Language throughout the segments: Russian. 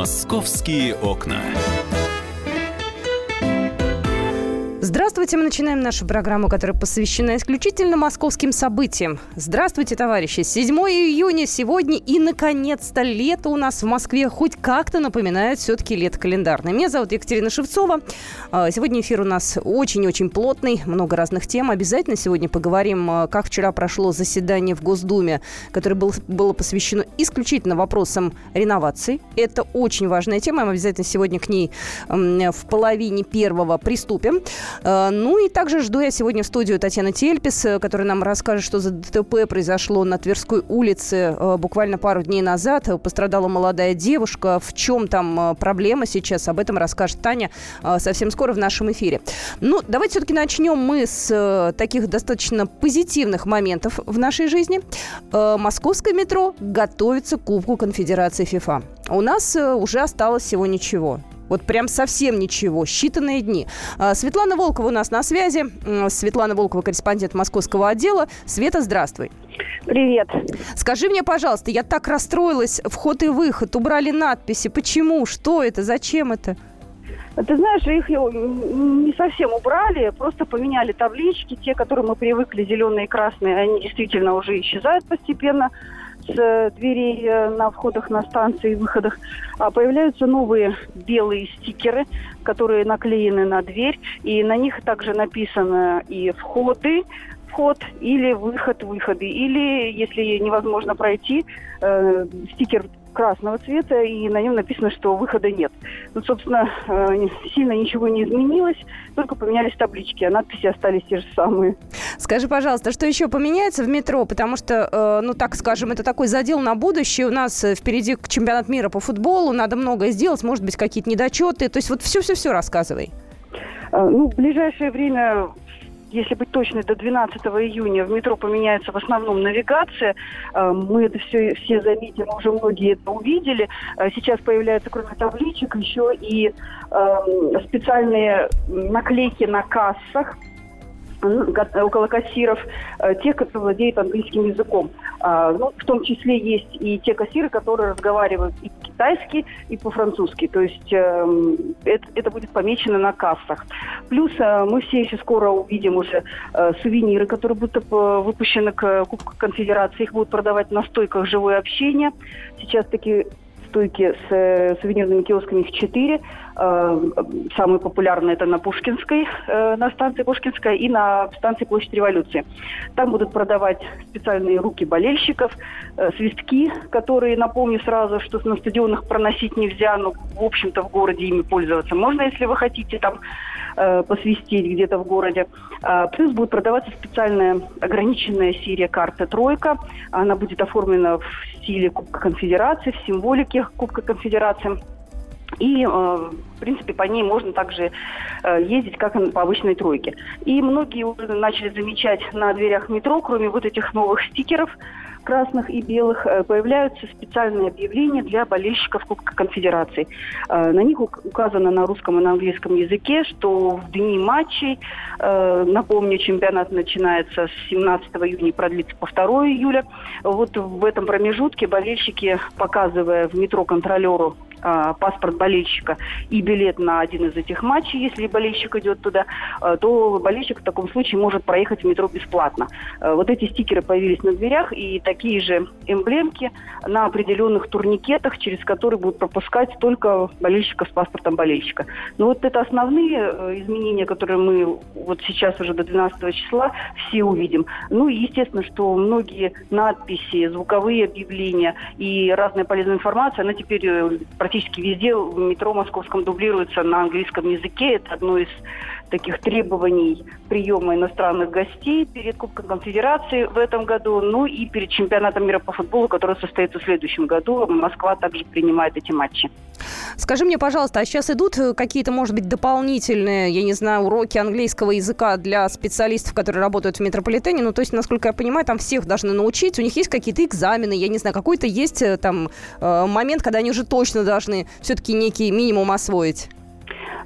Московские окна. Здравствуйте, мы начинаем нашу программу, которая посвящена исключительно московским событиям. Здравствуйте, товарищи! 7 июня сегодня и, наконец-то, лето у нас в Москве хоть как-то напоминает все-таки лето календарное. Меня зовут Екатерина Шевцова. А, сегодня эфир у нас очень-очень плотный, много разных тем. Обязательно сегодня поговорим, а, как вчера прошло заседание в Госдуме, которое было, посвящено исключительно вопросам реновации. Это очень важная тема, мы обязательно сегодня к ней в половине первого приступим. Э, ну и также жду я сегодня в студию Татьяны Тельпис, э, которая нам расскажет, что за ДТП произошло на Тверской улице э, буквально пару дней назад. Пострадала молодая девушка. В чем там проблема сейчас? Об этом расскажет Таня совсем скоро в нашем эфире. Ну, давайте все-таки начнем мы с таких достаточно позитивных моментов в нашей жизни. Московское метро готовится к Кубку Конфедерации ФИФА. У нас уже осталось всего ничего. Вот прям совсем ничего, считанные дни. А, Светлана Волкова у нас на связи. Светлана Волкова, корреспондент московского отдела. Света, здравствуй. Привет. Скажи мне, пожалуйста, я так расстроилась, вход и выход, убрали надписи. Почему? Что это? Зачем это? Ты знаешь, их не совсем убрали, просто поменяли таблички. Те, которые мы привыкли, зеленые и красные, они действительно уже исчезают постепенно э, дверей э, на входах на станции и выходах. А появляются новые белые стикеры, которые наклеены на дверь, и на них также написано и входы, вход или выход, выходы. Или, если невозможно пройти, э, стикер красного цвета, и на нем написано, что выхода нет. Ну, собственно, э, сильно ничего не изменилось, только поменялись таблички, а надписи остались те же самые. Скажи, пожалуйста, что еще поменяется в метро? Потому что, э, ну, так скажем, это такой задел на будущее. У нас впереди чемпионат мира по футболу, надо многое сделать, может быть, какие-то недочеты. То есть вот все-все-все рассказывай. Э, ну, в ближайшее время если быть точной, до 12 июня в метро поменяется в основном навигация. Э, мы это все, все заметим, уже многие это увидели. Э, сейчас появляются, кроме табличек, еще и э, специальные наклейки на кассах, около кассиров, э, тех, кто владеет английским языком. А, ну, в том числе есть и те кассиры, которые разговаривают и по-китайски, и по-французски. То есть эм, это, это будет помечено на кассах. Плюс э, мы все еще скоро увидим уже э, сувениры, которые будут выпущены к Кубку Конфедерации. Их будут продавать на стойках «Живое общение». Сейчас такие стойки с э, сувенирными киосками, их четыре. Э, самые популярные это на Пушкинской, э, на станции Пушкинская и на станции Площадь Революции. Там будут продавать специальные руки болельщиков, свистки, которые, напомню сразу, что на стадионах проносить нельзя, но, в общем-то, в городе ими пользоваться можно, если вы хотите там э, посвистеть где-то в городе. Э, плюс будет продаваться специальная ограниченная серия карты «Тройка». Она будет оформлена в стиле Кубка Конфедерации, в символике Кубка Конфедерации. И, э, в принципе, по ней можно также э, ездить, как по обычной тройке. И многие уже начали замечать на дверях метро, кроме вот этих новых стикеров, красных и белых э, появляются специальные объявления для болельщиков Кубка Конфедерации. На них указано на русском и на английском языке, что в дни матчей, напомню, чемпионат начинается с 17 июня и продлится по 2 июля. Вот в этом промежутке болельщики, показывая в метро контролеру а, паспорт болельщика и билет на один из этих матчей, если болельщик идет туда, а, то болельщик в таком случае может проехать в метро бесплатно. А, вот эти стикеры появились на дверях и такие же эмблемки на определенных турникетах, через которые будут пропускать только болельщиков с паспортом болельщика. Но вот это основные э, изменения, которые мы вот сейчас уже до 12 числа все увидим. Ну и естественно, что многие надписи, звуковые объявления и разная полезная информация, она теперь э, практически везде в метро московском дублируется на английском языке. Это одно из таких требований приема иностранных гостей перед Кубком Конфедерации в этом году, ну и перед чемпионатом мира по футболу, который состоится в следующем году. Москва также принимает эти матчи. Скажи мне, пожалуйста, а сейчас идут какие-то, может быть, дополнительные, я не знаю, уроки английского языка для специалистов, которые работают в метрополитене? Ну, то есть, насколько я понимаю, там всех должны научить, у них есть какие-то экзамены, я не знаю, какой-то есть э, там э, момент, когда они уже точно должны все-таки некий минимум освоить?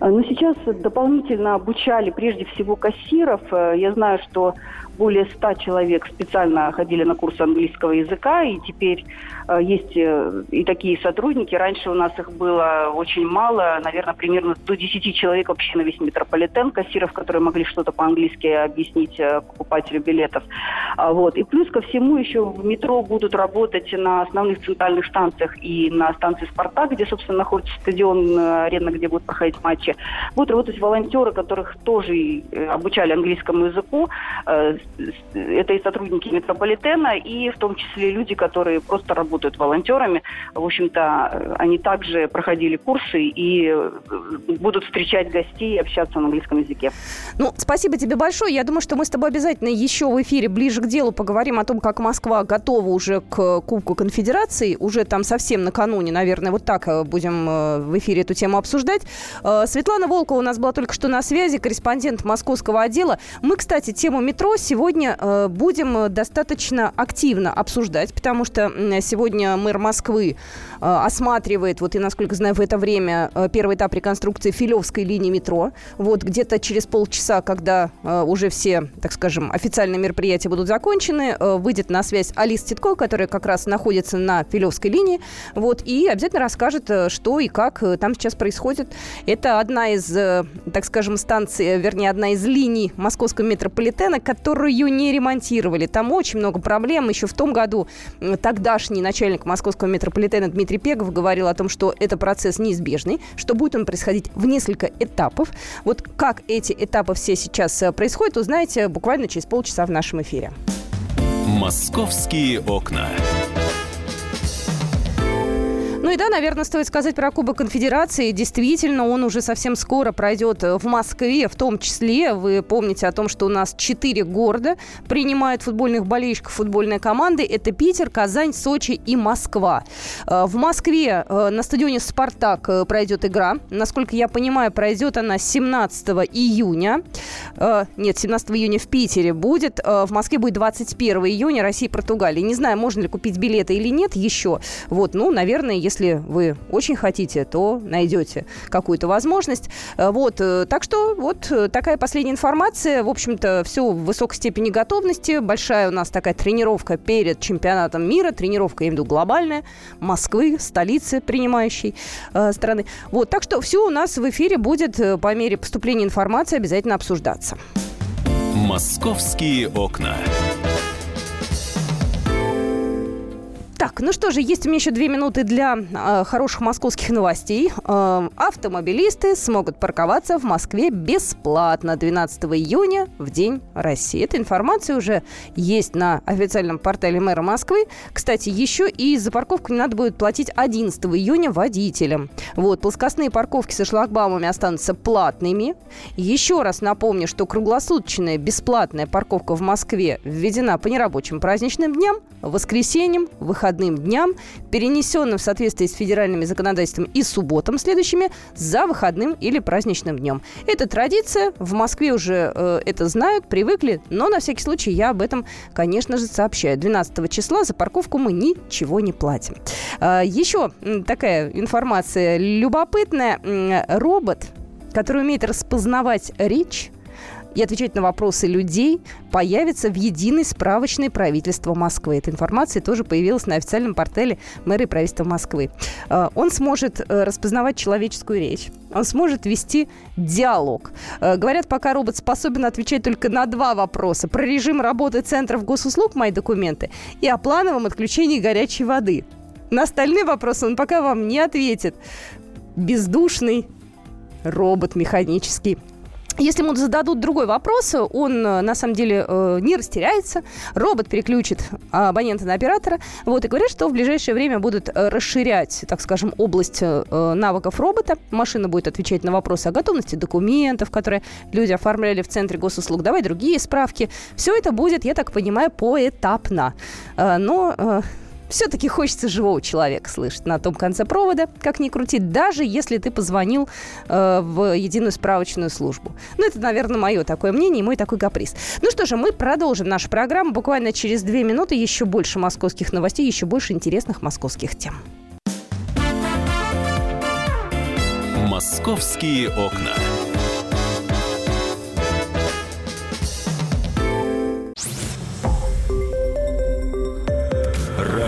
Но сейчас дополнительно обучали прежде всего кассиров. Э, я знаю, что более 100 человек специально ходили на курсы английского языка, и теперь э, есть э, и такие сотрудники. Раньше у нас их было очень мало, наверное, примерно до 10 человек вообще на весь метрополитен, кассиров, которые могли что-то по-английски объяснить э, покупателю билетов. А, вот. И плюс ко всему еще в метро будут работать на основных центральных станциях и на станции «Спартак», где, собственно, находится стадион, арена, где будут проходить матчи. Будут работать волонтеры, которых тоже обучали английскому языку. Это и сотрудники метрополитена, и в том числе люди, которые просто работают волонтерами. В общем-то, они также проходили курсы и э, будут встречать гостей и общаться на английском языке. Ну, спасибо тебе большое. Я думаю, что мы с тобой обязательно еще в эфире ближе к делу поговорим о том, как Москва готова уже к Кубку Конфедерации. Уже там совсем накануне, наверное, вот так э, будем э, в эфире эту тему обсуждать. Светлана Волкова у нас была только что на связи, корреспондент московского отдела. Мы, кстати, тему метро сегодня будем достаточно активно обсуждать, потому что сегодня мэр Москвы осматривает, вот и, насколько знаю, в это время первый этап реконструкции Филевской линии метро. Вот где-то через полчаса, когда уже все, так скажем, официальные мероприятия будут закончены, выйдет на связь Алис Титко, которая как раз находится на Филевской линии, вот, и обязательно расскажет, что и как там сейчас происходит. Это одна из, так скажем, станций, вернее, одна из линий московского метрополитена, которую не ремонтировали. Там очень много проблем. Еще в том году тогдашний начальник московского метрополитена Дмитрий Пегов говорил о том, что это процесс неизбежный, что будет он происходить в несколько этапов. Вот как эти этапы все сейчас э, происходят, узнаете буквально через полчаса в нашем эфире. «Московские окна». И да, наверное, стоит сказать про Кубок Конфедерации. Действительно, он уже совсем скоро пройдет в Москве, в том числе. Вы помните о том, что у нас четыре города принимают футбольных болельщиков футбольной команды. Это Питер, Казань, Сочи и Москва. Э, в Москве э, на стадионе «Спартак» э, пройдет игра. Насколько я понимаю, пройдет она 17 июня. Нет, 17 июня в Питере будет. В Москве будет 21 июня Россия и Португалия. Не знаю, можно ли купить билеты или нет еще. Вот, ну, наверное, если если вы очень хотите, то найдете какую-то возможность. Э, вот, э, так что вот э, такая последняя информация. В общем-то, все в высокой степени готовности. Большая у нас такая тренировка перед чемпионатом мира. Тренировка, я имею в виду, глобальная. Москвы, столицы принимающей э, страны. Вот, так что все у нас в эфире будет по мере поступления информации обязательно обсуждаться. «Московские окна». Так, ну что же, есть у меня еще две минуты для э, хороших московских новостей. Э, автомобилисты смогут парковаться в Москве бесплатно 12 июня в День России. Эта информация уже есть на официальном портале мэра Москвы. Кстати, еще и за парковку не надо будет платить 11 июня водителям. Вот, плоскостные парковки со шлагбаумами останутся платными. Еще раз напомню, что круглосуточная бесплатная парковка в Москве введена по нерабочим праздничным дням, воскресеньям, выходным выходным дням, перенесенным в соответствии с федеральными законодательством и субботам следующими за выходным или праздничным днем. Это традиция, в Москве уже э, это знают, привыкли, но на всякий случай я об этом, конечно же, сообщаю. 12 числа за парковку мы ничего не платим. Э, еще такая информация любопытная. Робот, который умеет распознавать речь, и отвечать на вопросы людей появится в единой справочной правительства Москвы. Эта информация тоже появилась на официальном портале мэрии правительства Москвы. А, он сможет э, распознавать человеческую речь. Он сможет вести диалог. Э, говорят, пока робот способен отвечать только на два вопроса. Про режим работы центров госуслуг «Мои документы» и о плановом отключении горячей воды. На остальные вопросы он пока вам не ответит. Бездушный робот механический. Если ему зададут другой вопрос, он э, на самом деле э, не растеряется, робот переключит абонента на оператора, вот, и говорят, что в ближайшее время будут э, расширять, так скажем, область навыков робота. Машина будет отвечать на вопросы о готовности документов, которые люди оформляли в центре госуслуг, давай другие справки. Все это будет, я так понимаю, поэтапно. Но все-таки хочется живого человека слышать на том конце провода, как ни крути, даже если ты позвонил э, в единую справочную службу. Ну, это, наверное, мое такое мнение и мой такой каприз. Ну что же, мы продолжим нашу программу. Буквально через две минуты еще больше московских новостей, еще больше интересных московских тем. «Московские окна».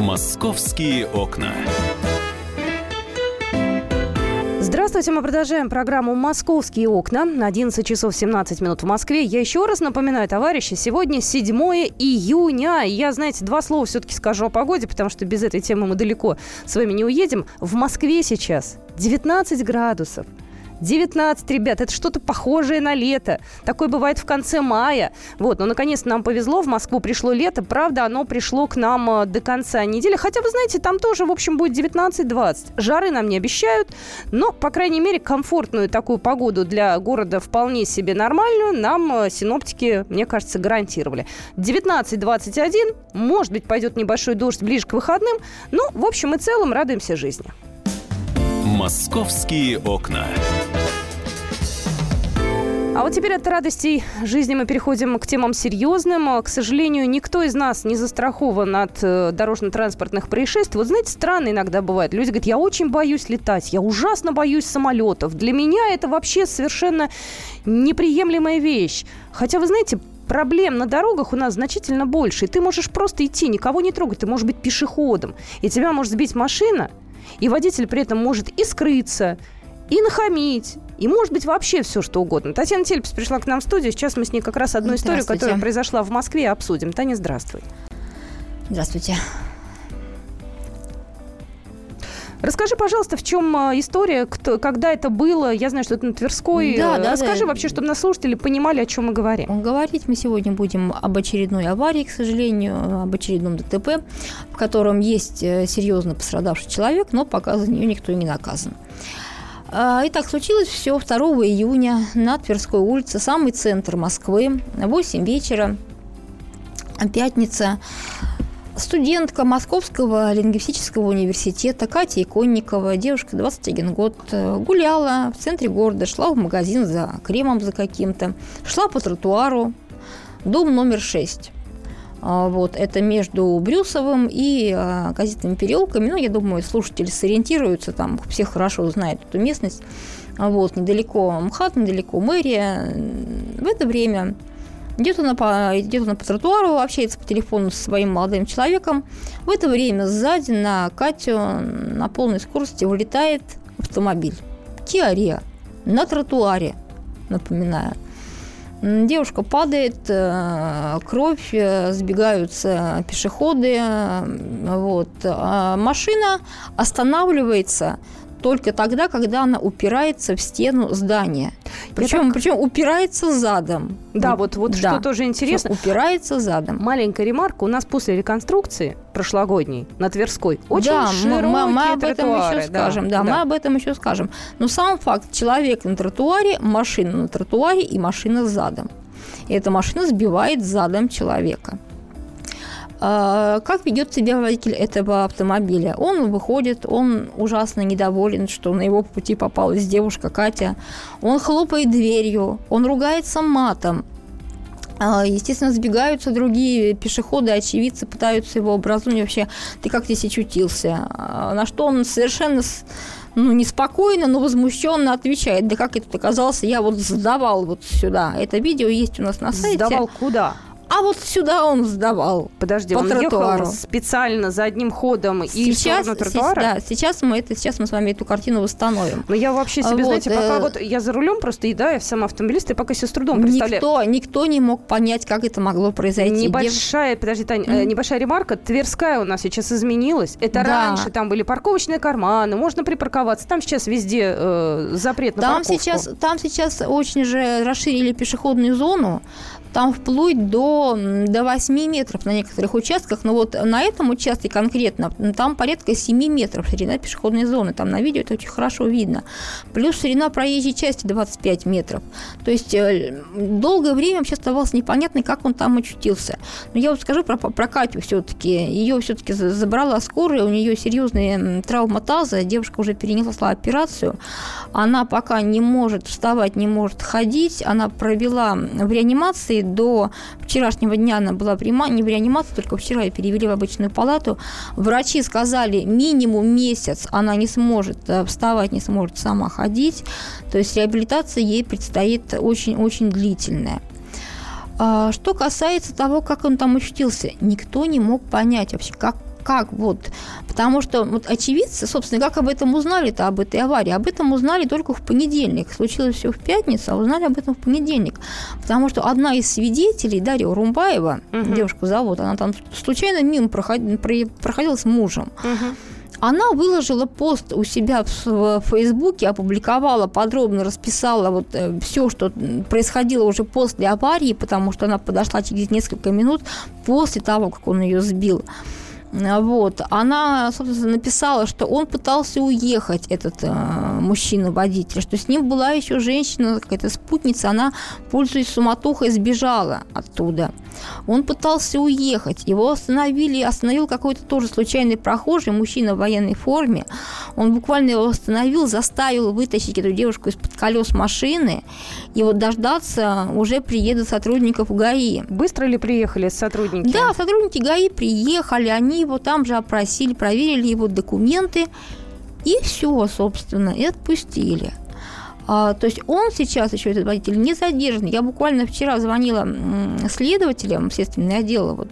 Московские окна. Здравствуйте, мы продолжаем программу «Московские окна». 11 часов 17 минут в Москве. Я еще раз напоминаю, товарищи, сегодня 7 июня. Я, знаете, два слова все-таки скажу о погоде, потому что без этой темы мы далеко с вами не уедем. В Москве сейчас 19 градусов. 19, ребят, это что-то похожее на лето. Такое бывает в конце мая. Вот, но наконец нам повезло, в Москву пришло лето. Правда, оно пришло к нам э, до конца недели. Хотя, вы знаете, там тоже, в общем, будет 19-20. Жары нам не обещают, но, по крайней мере, комфортную такую погоду для города вполне себе нормальную нам э, синоптики, мне кажется, гарантировали. 19-21, может быть, пойдет небольшой дождь ближе к выходным, но, в общем и целом, радуемся жизни. Московские окна. А вот теперь от радостей жизни мы переходим к темам серьезным. К сожалению, никто из нас не застрахован от э, дорожно-транспортных происшествий. Вот знаете, странно иногда бывает. Люди говорят, я очень боюсь летать, я ужасно боюсь самолетов. Для меня это вообще совершенно неприемлемая вещь. Хотя, вы знаете, проблем на дорогах у нас значительно больше. И ты можешь просто идти, никого не трогать. Ты можешь быть пешеходом. И тебя может сбить машина, и водитель при этом может и скрыться, и нахамить, и может быть вообще все, что угодно. Татьяна Тельпс пришла к нам в студию. Сейчас мы с ней как раз одну историю, которая произошла в Москве, обсудим. Таня, здравствуй. Здравствуйте. Расскажи, пожалуйста, в чем а, история, кто, когда это было? Я знаю, что это на Тверской. Да, да, Расскажи да. вообще, чтобы нас слушатели понимали, о чем мы говорим. Говорить мы сегодня будем об очередной аварии, к сожалению, об очередном ДТП, в котором есть э, серьезно пострадавший человек, но пока за нее никто не наказан. А, Итак, случилось все 2 июня на Тверской улице, самый центр Москвы, 8 вечера, пятница. Студентка Московского лингвистического университета Катя Иконникова, девушка 21 год, гуляла в центре города, шла в магазин за кремом за каким-то, шла по тротуару, дом номер 6. А, Вот, это между Брюсовым и а, газетными переулками. Ну, я думаю, слушатели сориентируются, там все хорошо знают эту местность. А, Вот, недалеко МХАТ, недалеко мэрия. В это время идет она, по, идет она по тротуару, общается по телефону со своим молодым человеком. В это время сзади на Катю на полной скорости вылетает автомобиль. Rio на тротуаре, напоминаю. Девушка падает, э, кровь, э, сбегаются пешеходы. Вот. А машина останавливается только тогда, когда она упирается в стену здания. Причем, так- причем упирается задом. Да, вот, вот Да. что тоже интересно. Упирается задом. Маленькая ремарка. У нас после реконструкции прошлогодней на Тверской очень да, широкие мы, мы об этом тротуары. еще скажем. Да, мы об этом еще скажем. Но сам факт, человек на тротуаре, машина на тротуаре и машина задом. И эта машина сбивает задом человека. А, Как ведет себя водитель этого автомобиля? Он выходит, он ужасно недоволен, что на его пути попалась девушка Катя. Он хлопает дверью, он ругается матом. А, Естественно, сбегаются другие пешеходы, очевидцы пытаются его образумить вообще, ты как здесь очутился? А, На что он совершенно ну, неспокойно, но возмущенно отвечает, да как это оказался, я вот сдавал вот сюда. Это видео есть у нас на сайте. Сдавал куда? А вот сюда он сдавал. Подожди, По он тротуару. ехал специально за одним ходом и в сейчас, сторону да, сейчас мы это, сейчас мы с вами эту картину восстановим. Но я вообще себе, А знаете, вот, пока э, вот я за рулем просто, и да, я сам автомобилист, я пока себе с трудом представляю. Никто, никто не мог понять, как это могло произойти. Дев- Небольшая, подожди, Тань, э, Мгм. небольшая ремарка. Тверская у нас сейчас изменилась. Это Да. раньше там были парковочные карманы, можно припарковаться. Там сейчас везде э, запрет на Там парковку. сейчас, там сейчас очень же расширили пешеходную зону. Там вплоть до, до 8 метров на некоторых участках. Но вот на этом участке конкретно там порядка 7 метров ширина пешеходной зоны. Там на видео это очень хорошо видно. Плюс ширина проезжей части 25 метров. То есть э, долгое время вообще оставалось непонятно, как он там очутился. Но я вот скажу про, про Катю все-таки. Ее все-таки забрала скорая, у нее серьезные травмы таза, девушка уже перенесла операцию. Она пока не может вставать, не может ходить. Она провела в реанимации до вчерашнего дня она была не в реанимации, только вчера ее перевели в обычную палату. Врачи сказали, минимум месяц она не сможет э, вставать, не сможет сама ходить. То есть реабилитация ей предстоит очень-очень длительная. А, что касается того, как он там учтился, никто не мог понять вообще, как как вот, потому что вот очевидцы, собственно, как об этом узнали-то, об этой аварии? Об этом узнали только в понедельник. Случилось все в пятницу, а узнали об этом в понедельник. Потому что одна из свидетелей, Дарья Урумбаева, угу. девушку зовут, она там случайно мимо проходила, проходила с мужем. Угу. Она выложила пост у себя в Фейсбуке, опубликовала, подробно расписала вот э, все, что происходило уже после аварии, потому что она подошла через несколько минут после того, как он ее сбил. Вот. Она, собственно, написала, что он пытался уехать, этот э, мужчина-водитель, что с ним была еще женщина, какая-то спутница, она, пользуясь суматохой, сбежала оттуда. Он пытался уехать, его остановили, остановил какой-то тоже случайный прохожий, мужчина в военной форме. Он буквально его остановил, заставил вытащить эту девушку из-под колес машины, и вот дождаться уже приедут сотрудников ГАИ. Быстро ли приехали сотрудники? Да, сотрудники ГАИ приехали, они его там же опросили, проверили его документы, и все, собственно, и отпустили. А, то есть он сейчас еще, этот водитель, не задержан. Я буквально вчера звонила следователям следственного отдела, вот,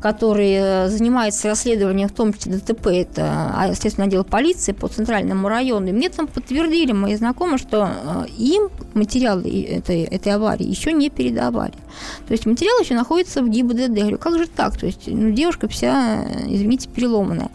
который э, занимается расследованием, в том числе ДТП, это а, следственный отдел полиции по центральному району. И мне там подтвердили мои знакомые, что э, им материалы этой, этой аварии еще не передавали. То есть материал еще находится в ГИБДД. Я говорю, как же так? То есть ну, девушка вся, извините, переломанная.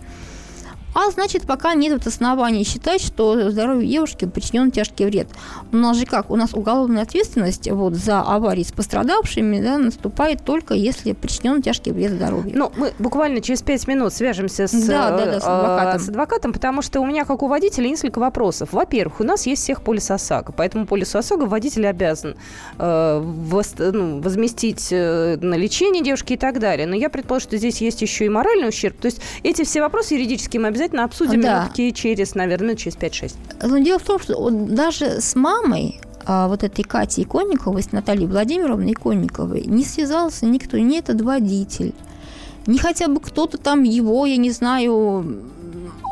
А значит, пока нет оснований считать, что здоровью девушки причинен тяжкий вред. У нас же как? У нас уголовная ответственность вот, за аварии с пострадавшими да, наступает только если причинен тяжкий вред здоровью. Ну, мы буквально через пять минут свяжемся с, да, да, да, с, адвокатом. с адвокатом, потому что у меня, как у водителя, несколько вопросов. Во-первых, у нас есть всех полис ОСАГО, поэтому полис ОСАГО водитель обязан э, воз, ну, возместить э, на лечение девушки и так далее. Но я предположу, что здесь есть еще и моральный ущерб. То есть эти все вопросы юридические мы обязательно обязательно обсудим да. минутки через, наверное, через 5-6. Но дело в том, что даже с мамой а, вот этой Кати Иконниковой, с Натальей Владимировной Иконниковой, не связался никто, ни этот водитель, ни хотя бы кто-то там его, я не знаю,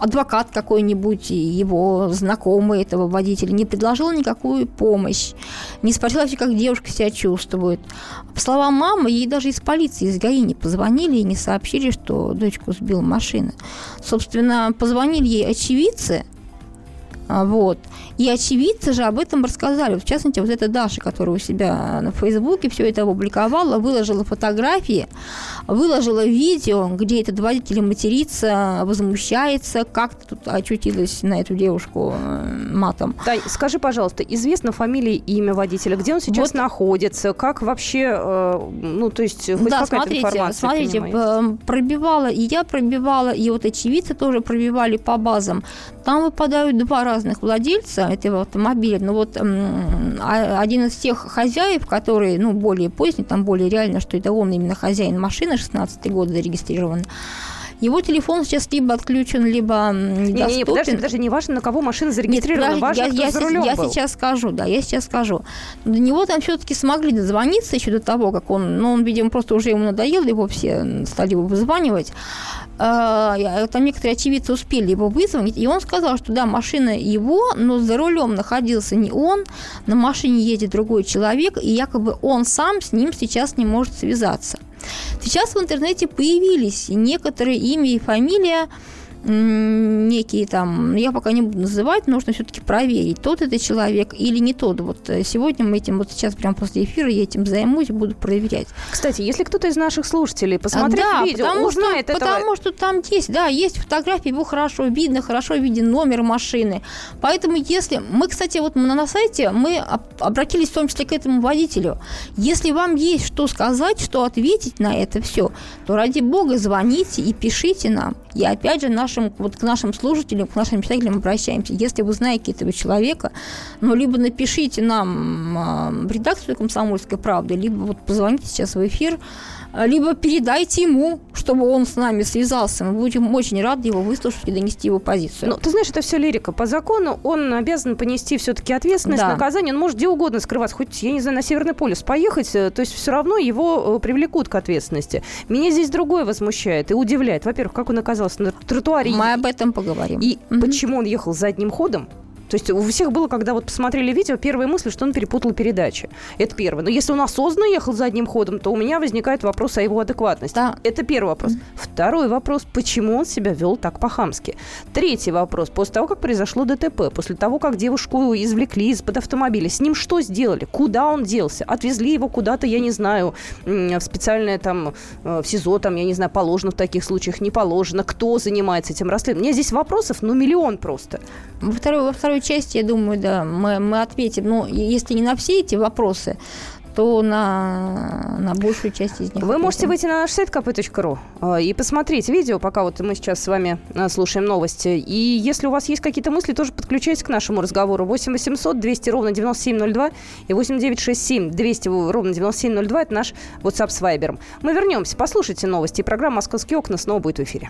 адвокат какой-нибудь, его знакомый этого водителя, не предложил никакую помощь, не спросил вообще, как девушка себя чувствует. По словам мамы, ей даже из полиции, из ГАИ не позвонили и не сообщили, что дочку сбил машина. Собственно, позвонили ей очевидцы, а, вот. И очевидцы же об этом рассказали. В частности, вот эта Даша, которая у себя на Фейсбуке все это опубликовала, выложила фотографии, выложила видео, где этот водитель матерится, возмущается, как тут очутилась на эту девушку э, матом. Тань, скажи, пожалуйста, известна фамилия и имя водителя, где он сейчас вот. находится, как вообще, э, ну, то есть, хоть да, смотрите, информация, смотрите, э, пробивала, и я пробивала, и вот очевидцы тоже пробивали по базам. Там выпадают два разных владельца этого автомобиля, но вот а, один из тех хозяев, который, ну, более поздний, там более реально, что это он именно хозяин машины, 16 год зарегистрирован, его телефон сейчас либо отключен, либо не, не, не, подожди, подожди, не важно, на кого машина зарегистрирована, Нет, важно, я, кто я, за рулем я был. сейчас скажу, да, я сейчас скажу. До него там все-таки смогли дозвониться еще до того, как он, ну, он, видимо, просто уже ему надоел, его все стали его вызванивать. А, там некоторые очевидцы успели его вызвонить, и он сказал, что да, машина его, но за рулем находился не он, на машине едет другой человек, и якобы он сам с ним сейчас не может связаться. Сейчас в интернете появились некоторые имя и фамилия некие там, я пока не буду называть, нужно все-таки проверить, тот это человек или не тот. Вот э, сегодня мы этим, вот сейчас прямо после эфира я этим займусь буду проверять. Кстати, если кто-то из наших слушателей посмотрел да, видео, потому узнает что, этого... Потому что там есть, да, есть фотографии, его хорошо видно, хорошо виден номер машины. Поэтому если... Мы, кстати, вот на, на сайте мы обратились в том числе к этому водителю. Если вам есть что сказать, что ответить на это все, то ради бога звоните и пишите нам. И опять же нашим, вот к нашим слушателям, к нашим читателям обращаемся. Если вы знаете этого человека, ну, либо напишите нам а, в редакцию «Комсомольской правды», либо вот позвоните сейчас в эфир, либо передайте ему, чтобы он с нами связался. Мы будем очень рады его выслушать и донести его позицию. Ну, ты знаешь, это все лирика. По закону он обязан понести все-таки ответственность, да. наказание. Он может где угодно скрываться, хоть, я не знаю, на Северный полюс поехать, э, то есть все равно его э, привлекут к ответственности. Меня здесь другое возмущает и удивляет. Во-первых, как он оказался на тротуаре. Мы об этом поговорим. И угу. почему он ехал задним ходом, то есть у всех было, когда вот посмотрели видео, первая мысль, что он перепутал передачи. Это первое. Но если он осознанно ехал задним ходом, то у меня возникает вопрос о его адекватности. Да. Это первый вопрос. Второй вопрос, почему он себя вел так по-хамски. Третий вопрос, после того, как произошло ДТП, после того, как девушку извлекли из-под автомобиля, с ним что сделали? Куда он делся? Отвезли его куда-то, я не знаю, в специальное там, э, в СИЗО, там, я не знаю, положено в таких случаях, не положено. Кто занимается этим расследованием? У меня здесь вопросов, ну, миллион просто. Во второй, во второй части, я думаю, да, мы, мы ответим. Но если не на все эти вопросы, то на, на большую часть из них. Вы можете выйти на наш сайт kp.ru а, и посмотреть видео, пока вот мы сейчас с вами а, слушаем новости. И если у вас есть какие-то мысли, тоже подключайтесь к нашему разговору. 8 800 200 ровно 9702 и 8 967 200 ровно 9702 – это наш WhatsApp с Viber. Мы вернемся, послушайте новости. И программа «Московские окна» снова будет в эфире.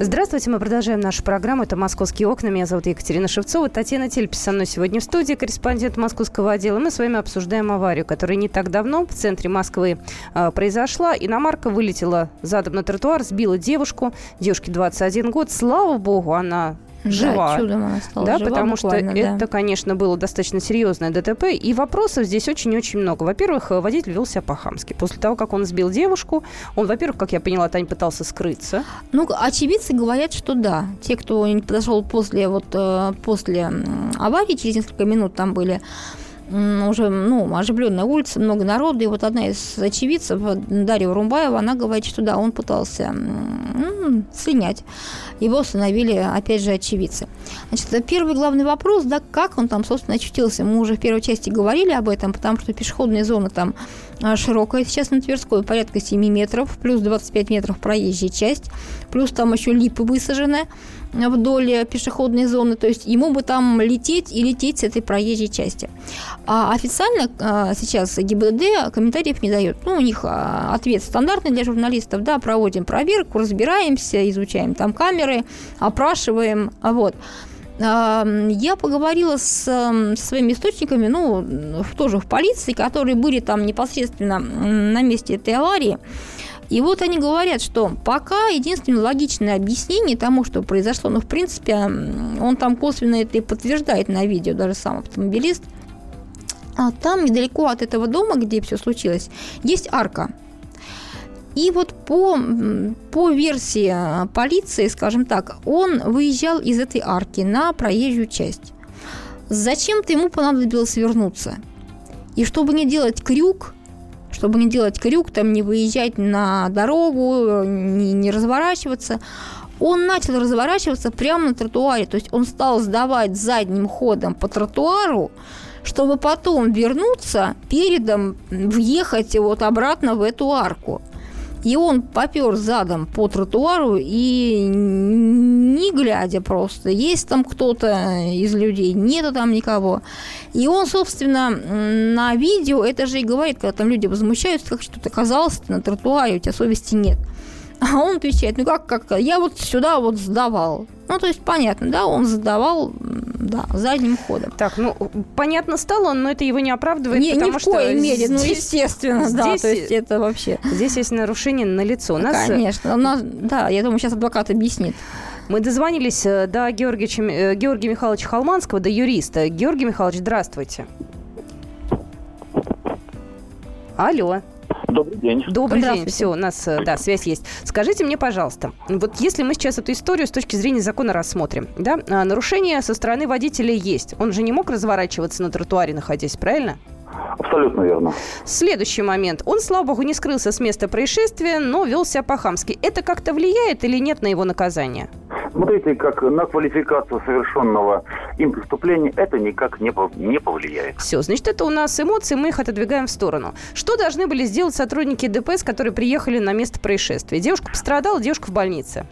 Здравствуйте, мы продолжаем нашу программу. Это «Московские окна». Меня зовут Екатерина Шевцова. Татьяна Тельпис со мной сегодня в студии, корреспондент московского отдела. Мы с вами обсуждаем аварию, которая не так давно в центре Москвы э, произошла. Иномарка вылетела задом на тротуар, сбила девушку. Девушке 21 год. Слава богу, она жива. Да, чудом она стала да, жива потому что да. это, конечно, было достаточно серьезное ДТП. И вопросов здесь очень-очень много. Во-первых, водитель вел себя по-хамски. После того, как он сбил девушку, он, во-первых, как я поняла, Тань пытался скрыться. Ну, очевидцы говорят, что да. Те, кто подошел после, вот, э, после аварии, через несколько минут там были уже ну, оживленная улица, много народу. И вот одна из очевидцев, Дарья Румбаева, она говорит, что да, он пытался ну, слинять. Его остановили, опять же, очевидцы. Значит, первый главный вопрос, да, как он там, собственно, очутился. Мы уже в первой части говорили об этом, потому что пешеходная зона там широкая сейчас на Тверской, порядка 7 метров, плюс 25 метров проезжая часть, плюс там еще липы высажены вдоль пешеходной зоны, то есть ему бы там лететь и лететь с этой проезжей части. А официально а, сейчас ГИБДД комментариев не дает. Ну, у них а, ответ стандартный для журналистов, да, проводим проверку, разбираемся, изучаем там камеры, опрашиваем, вот. Я поговорила с, со своими источниками, ну, тоже в полиции, которые были там непосредственно на месте этой аварии. И вот они говорят, что пока единственное логичное объяснение тому, что произошло, ну, в принципе, он там косвенно это и подтверждает на видео, даже сам автомобилист, а там недалеко от этого дома, где все случилось, есть арка. И вот по, по версии полиции, скажем так, он выезжал из этой арки на проезжую часть. Зачем-то ему понадобилось вернуться. И чтобы не делать крюк, чтобы не делать крюк, там не выезжать на дорогу, не, не разворачиваться, он начал разворачиваться прямо на тротуаре. То есть он стал сдавать задним ходом по тротуару, чтобы потом вернуться, передом въехать вот обратно в эту арку. И он попер задом по тротуару и не глядя просто, есть там кто-то из людей, нету там никого. И он, собственно, на видео это же и говорит, когда там люди возмущаются, как что-то оказалось на тротуаре, у тебя совести нет. А он отвечает, ну как, как, я вот сюда вот сдавал. Ну, то есть, понятно, да, он сдавал, да, задним ходом. Так, ну, понятно стало, но это его не оправдывает, не, потому ни в что коей мере, здесь, ну, естественно, здесь, да, то есть это вообще... Здесь есть нарушение на лицо. У нас... Конечно, у нас, да, я думаю, сейчас адвокат объяснит. Мы дозвонились э, до Георгия, Георгия Михайловича Холманского, до юриста. Георгий Михайлович, здравствуйте. Алло. Добрый день. Добрый день. Все, у нас, э, да, связь есть. Скажите мне, пожалуйста, вот если мы сейчас эту историю с точки зрения закона рассмотрим, да, а, нарушение со стороны водителя есть. Он же не мог разворачиваться на тротуаре, находясь, правильно? Абсолютно верно. Следующий момент. Он, слава богу, не скрылся с места происшествия, но вел себя по-хамски. Это как-то влияет или нет на его наказание? Смотрите, как на квалификацию совершенного им преступления это никак не, не повлияет. Все, значит, это у нас эмоции, мы их отодвигаем в сторону. Что должны были сделать сотрудники ДПС, которые приехали на место происшествия? Девушка пострадала, девушка в больнице.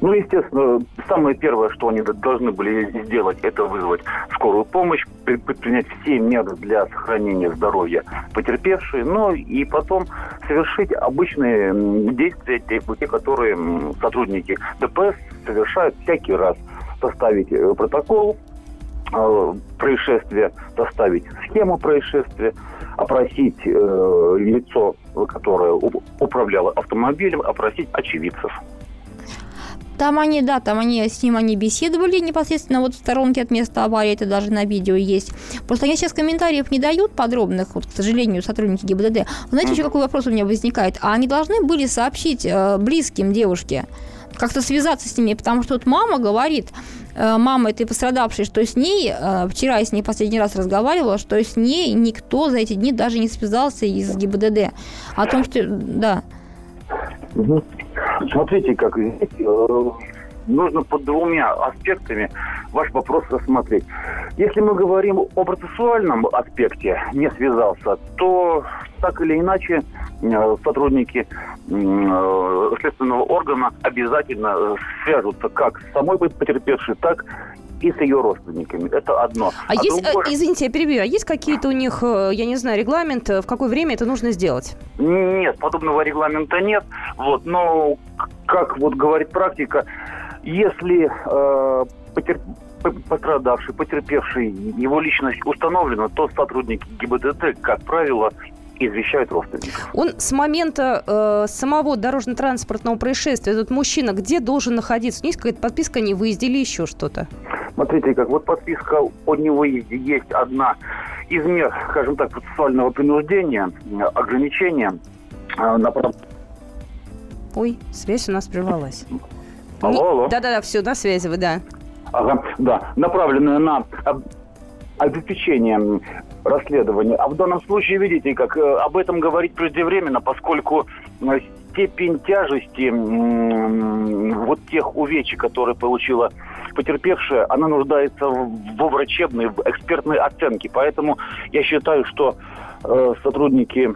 Ну, естественно, самое первое, что они должны были сделать, это вызвать скорую помощь, предпринять все меры для сохранения здоровья потерпевшей, но и потом совершить обычные действия, те, те которые сотрудники ДПС совершают всякий раз. Составить э, протокол э, происшествия, составить схему происшествия, опросить э, лицо, которое управляло автомобилем, опросить очевидцев. Там они, да, там они с ним они беседовали непосредственно вот в сторонке от места аварии, это даже на видео есть. Просто они сейчас комментариев не дают подробных, вот, к сожалению, сотрудники ГИБДД. Знаете, еще какой вопрос у меня возникает? А они должны были сообщить э, близким девушке, как-то связаться с ними, потому что вот мама говорит, э, мама этой пострадавшей, что с ней, э, вчера я с ней последний раз разговаривала, что с ней никто за эти дни даже не связался из ГИБДД. О том, что, да. Смотрите, как э, нужно под двумя аспектами ваш вопрос рассмотреть. Если мы говорим о процессуальном аспекте, не связался, то так или иначе э, сотрудники э, следственного органа обязательно свяжутся как с самой потерпевшей, так и с ее родственниками. Это одно. А, а есть, другое... извините, я перебью, а есть какие-то у них, э, я не знаю, регламент, э, в какое время это нужно сделать? Нет, подобного регламента нет. Вот, но, как вот говорит практика, если э, потер... пострадавший, потерпевший, его личность установлена, то сотрудники ГИБДД, как правило, извещают родственников. Он с момента э, самого дорожно-транспортного происшествия, этот мужчина, где должен находиться? У есть какая-то подписка о невыезде или еще что-то? Смотрите, как вот подписка о невыезде есть одна из мер, скажем так, процессуального принуждения, ограничения э, на Ой, связь у нас прервалась. Алло, алло. Да-да-да, все, на связи вы, да. Ага, да, направленная на обеспечение расследования. А в данном случае, видите, как э, об этом говорить преждевременно, поскольку э, степень тяжести вот тех увечий, которые получила потерпевшая, она нуждается во врачебной, в экспертной оценке. Поэтому я считаю, что э, сотрудники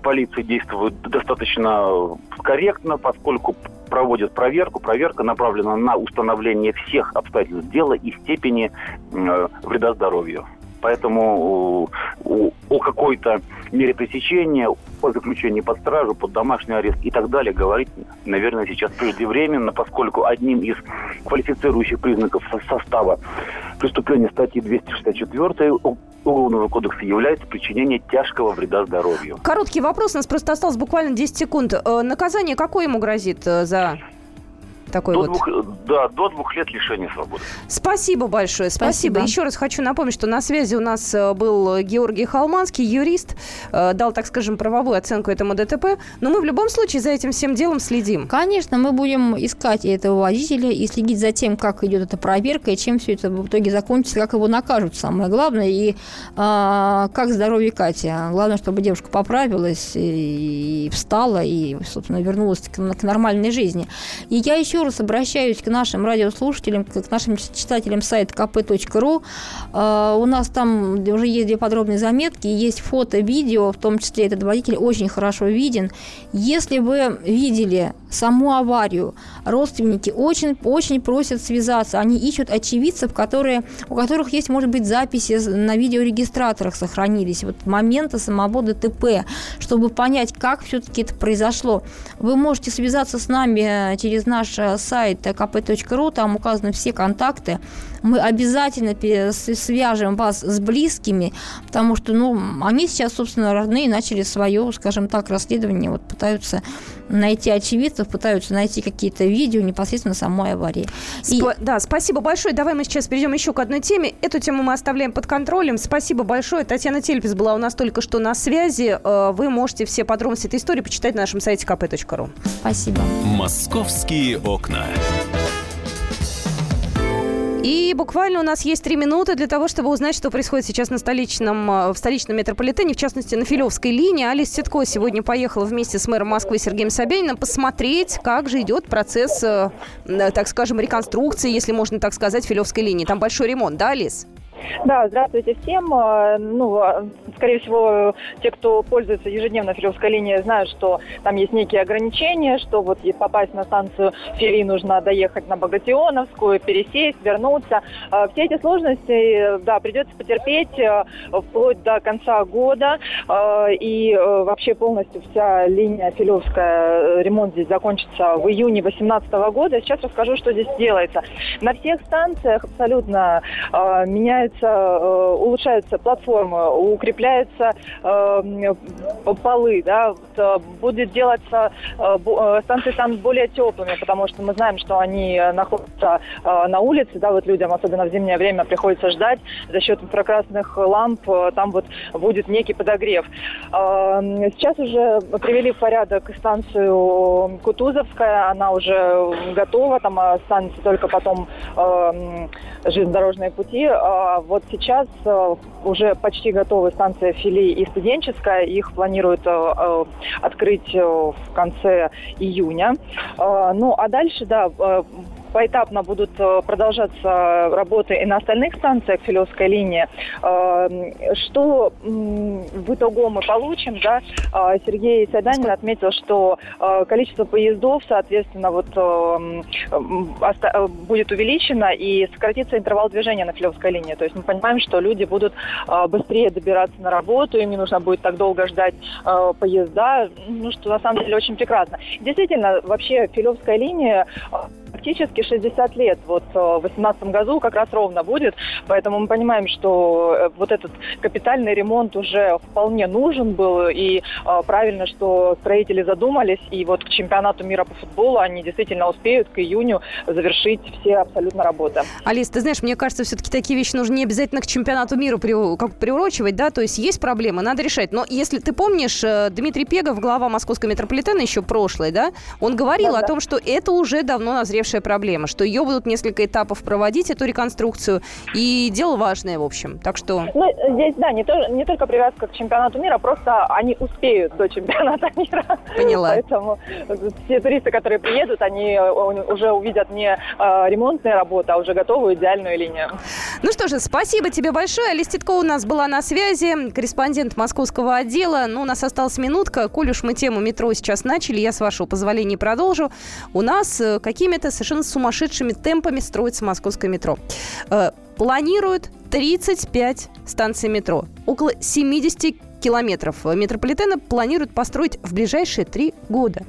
полиции действуют достаточно корректно, поскольку проводят проверку. Проверка направлена на установление всех обстоятельств дела и степени вреда здоровью. Поэтому о какой-то мере пресечения, о заключении под стражу, под домашний арест и так далее говорить, наверное, сейчас преждевременно, поскольку одним из квалифицирующих признаков состава преступления статьи 264 Уголовного кодекса является причинение тяжкого вреда здоровью. Короткий вопрос, у нас просто осталось буквально 10 секунд. Э, наказание какое ему грозит э, за такой до вот... Двух, да, до двух лет лишения свободы. Спасибо большое, спасибо. спасибо. Еще раз хочу напомнить, что на связи у нас э, был Георгий Халманский, юрист, э, дал, так скажем, правовую оценку этому ДТП. Но мы в любом случае за этим всем делом следим. Конечно, мы будем искать этого водителя и следить за тем, как идет эта проверка и чем все это в итоге закончится, как его накажут, самое главное, и а, как здоровье Кати. Главное, чтобы девушка поправилась и, и встала, и, собственно, вернулась к, к нормальной жизни. И я еще еще раз обращаюсь к нашим радиослушателям, к нашим читателям сайта kp.ru. А, у нас там уже есть две подробные заметки, есть фото, видео, в том числе этот водитель очень хорошо виден. Если вы видели саму аварию, родственники очень, очень просят связаться. Они ищут очевидцев, которые, у которых есть, может быть, записи на видеорегистраторах сохранились, вот моменты самого ДТП, чтобы понять, как все-таки это произошло. Вы можете связаться с нами через наш сайт kp.ru, там указаны все контакты. Мы обязательно свяжем вас с близкими, потому что ну, они сейчас, собственно, родные начали свое, скажем так, расследование, вот пытаются найти очевидцев, пытаются найти какие-то видео непосредственно самой аварии. И... да, спасибо большое. Давай мы сейчас перейдем еще к одной теме. Эту тему мы оставляем под контролем. Спасибо большое. Татьяна Тельпис была у нас только что на связи. Э, вы можете все подробности этой истории почитать на нашем сайте kp.ru. Спасибо. Московские окна. И буквально у нас есть три минуты для того, чтобы узнать, что происходит сейчас на столичном, э, в столичном метрополитене, в частности, на Филевской линии. Алис Ситко сегодня поехала вместе с мэром Москвы Сергеем Собяниным посмотреть, как же идет процесс, э, так скажем, реконструкции, если можно так сказать, Филевской линии. Там большой ремонт, да, Алис? Да, здравствуйте всем. А, ну, а, скорее всего, те, кто пользуется ежедневно Филевской линией, знают, что там есть некие ограничения, что вот попасть на станцию Фили нужно доехать на Багратионовскую, пересесть, вернуться. А, все эти сложности, да, придется потерпеть вплоть до конца года. И вообще полностью вся линия Филевская, э, ремонт здесь закончится в июне 2018 года. Сейчас расскажу, что здесь делается. На всех станциях абсолютно меняется улучшается, э, улучшается платформа, укрепляются э, полы, да, э, будет делаться, станции станут более теплыми, потому что мы знаем, что они находятся на улице, да, вот людям, особенно в зимнее время, приходится ждать за счет инфракрасных ламп, там вот будет некий подогрев. Сейчас уже привели в порядок станцию Кутузовская, она уже готова, там останется только потом железнодорожные пути. А вот сейчас э, уже почти готовы станция Фили и Студенческая. Их планируют э, открыть в конце июня. Ну, а дальше, да, поэтапно будут э, продолжаться работы и на остальных станциях Филевской линии. Эм, что в итогу мы получим, да, э, Сергей Сайданин отметил, что э, количество поездов, соответственно, вот будет увеличено и сократится интервал движения на Филевской линии. То есть мы понимаем, что люди будут быстрее добираться на работу, им не нужно будет так долго ждать поезда, ну, что на самом деле очень прекрасно. Действительно, вообще Филевская линия практически 60 лет. Вот э, в 2018 году как раз ровно будет. Поэтому мы понимаем, что э, вот этот капитальный ремонт уже вполне нужен был. И э, правильно, что строители задумались. И вот к чемпионату мира по футболу они действительно успеют к июню завершить все абсолютно работы. Алис, ты знаешь, мне кажется, все-таки такие вещи нужно не обязательно к чемпионату мира как приурочивать, да, то есть есть проблемы, надо решать. Но если ты помнишь, Дмитрий Пегов, глава московского метрополитена еще прошлый, да, он говорил да, о том, что это уже давно назревший большая проблема, что ее будут несколько этапов проводить, эту реконструкцию, и дело важное, в общем. Так что... Ну, здесь, да, не, то, не только привязка к чемпионату мира, просто они успеют до чемпионата мира. Поняла. Поэтому все туристы, которые приедут, они э, уже увидят не э, ремонтные работы, а уже готовую идеальную линию. Ну что же, спасибо тебе большое. Алис у нас была на связи, корреспондент московского отдела. Ну, у нас осталась минутка. Коль уж мы тему метро сейчас начали, я, с вашего позволения, продолжу. У нас э, какими-то совершенно сумасшедшими темпами строится московское метро. Э, планируют 35 станций метро. Около 70 километров метрополитена планируют построить в ближайшие три года.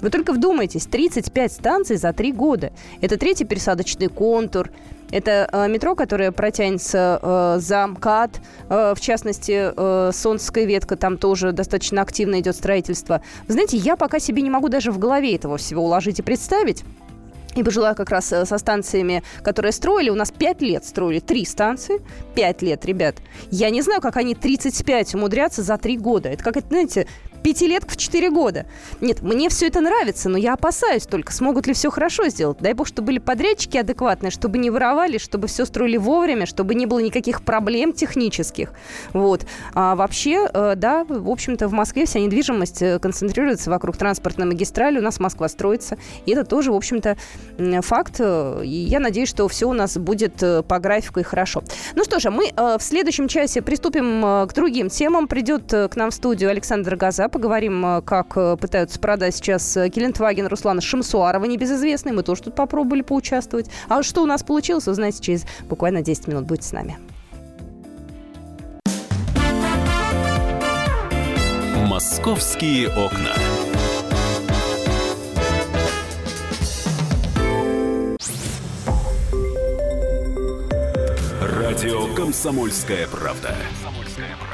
Вы только вдумайтесь, 35 станций за три года. Это третий пересадочный контур, это э, метро, которое протянется э, за МКАД, э, в частности, Солнцевская ветка, там тоже достаточно активно идет строительство. Вы знаете, я пока себе не могу даже в голове этого всего уложить и представить. И пожила как раз со станциями, которые строили. У нас 5 лет строили три станции. 5 лет, ребят. Я не знаю, как они 35 умудрятся за 3 года. Это как, знаете, пятилетка в четыре года. Нет, мне все это нравится, но я опасаюсь только, смогут ли все хорошо сделать. Дай бог, чтобы были подрядчики адекватные, чтобы не воровали, чтобы все строили вовремя, чтобы не было никаких проблем технических. Вот. А вообще, э, да, в общем-то, в Москве вся недвижимость э, концентрируется вокруг транспортной магистрали, у нас Москва строится. И это тоже, в общем-то, факт. И я надеюсь, что все у нас будет по графику и хорошо. Ну что же, мы в следующем часе приступим к другим темам. Придет к нам в студию Александр Газа. Поговорим, как пытаются продать сейчас Гелендваген Руслана Шамсуарова, небезызвестный. Мы тоже тут попробовали поучаствовать. А что у нас получилось, узнаете через буквально 10 минут. Будьте с нами. Московские окна. Радио «Комсомольская правда».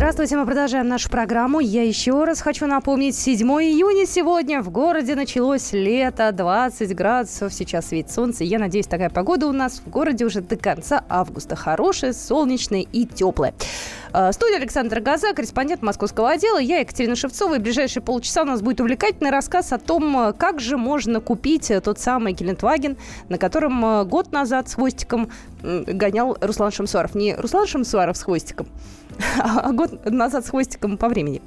Здравствуйте, мы продолжаем нашу программу. Я еще раз хочу напомнить, 7 июня сегодня в городе началось лето, 20 градусов, сейчас светит солнце. Я надеюсь, такая погода у нас в городе уже до конца августа. Хорошая, солнечная и теплая. Э, студия Александра Газа, корреспондент московского отдела. Я Екатерина Шевцова. И в ближайшие полчаса у нас будет увлекательный рассказ о том, как же можно купить тот самый Гелендваген, на котором э, год назад с хвостиком гонял Руслан Шамсуаров. Не Руслан Шамсуаров с хвостиком, а год назад с хвостиком по времени.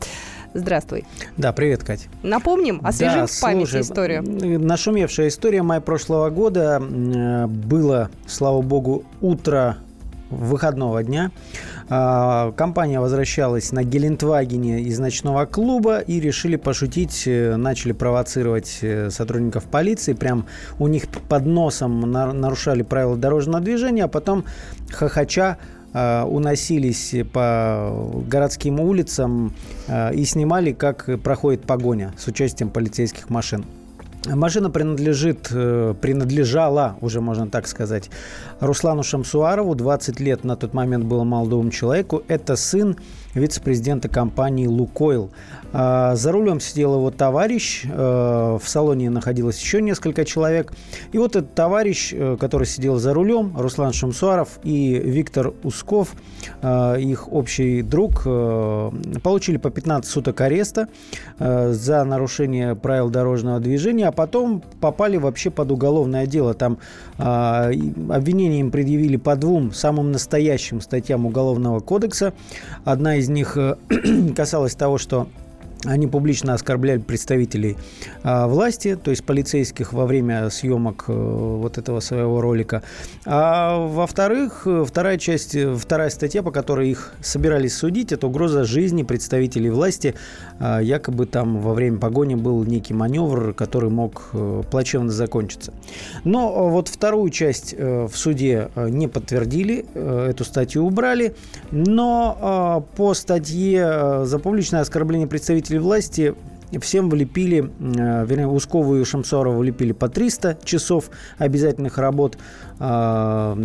Здравствуй. Да, привет, Катя. Напомним, освежим да, в памяти слушай, историю. Нашумевшая история мая прошлого года. Было, слава богу, утро выходного дня. А, компания возвращалась на Гелендвагене из ночного клуба и решили пошутить, э, начали провоцировать э, сотрудников полиции. Прям у них под носом нарушали правила дорожного движения, а потом хохоча уносились по городским улицам а, и снимали, как проходит погоня с участием полицейских машин. Машина принадлежит, э, принадлежала, уже можно так сказать, Руслану Шамсуарову. 20 лет на тот момент было молодому человеку. Это сын вице-президента компании «Лукойл». А, за рулем сидел его товарищ, э, в салоне находилось еще несколько человек. И вот этот товарищ, э, который сидел за рулем, Руслан Шамсуаров и Виктор Усков, их общий друг, получили по 15 суток ареста за нарушение правил дорожного движения, потом попали вообще под уголовное дело. Там э, обвинения им предъявили по двум самым настоящим статьям Уголовного кодекса. Одна из них э, касалась того, что они публично оскорбляли представителей а, власти, то есть полицейских во время съемок а, вот этого своего ролика. А во-вторых, вторая часть, вторая статья, по которой их собирались судить, это угроза жизни представителей власти. А, якобы там во время погони был некий маневр, который мог плачевно закончиться. Но вот вторую часть в суде не подтвердили, эту статью убрали, но по статье за публичное оскорбление представителей представители власти всем влепили, э, вернее, Ускову и Шамсорову влепили по 300 часов обязательных работ, а,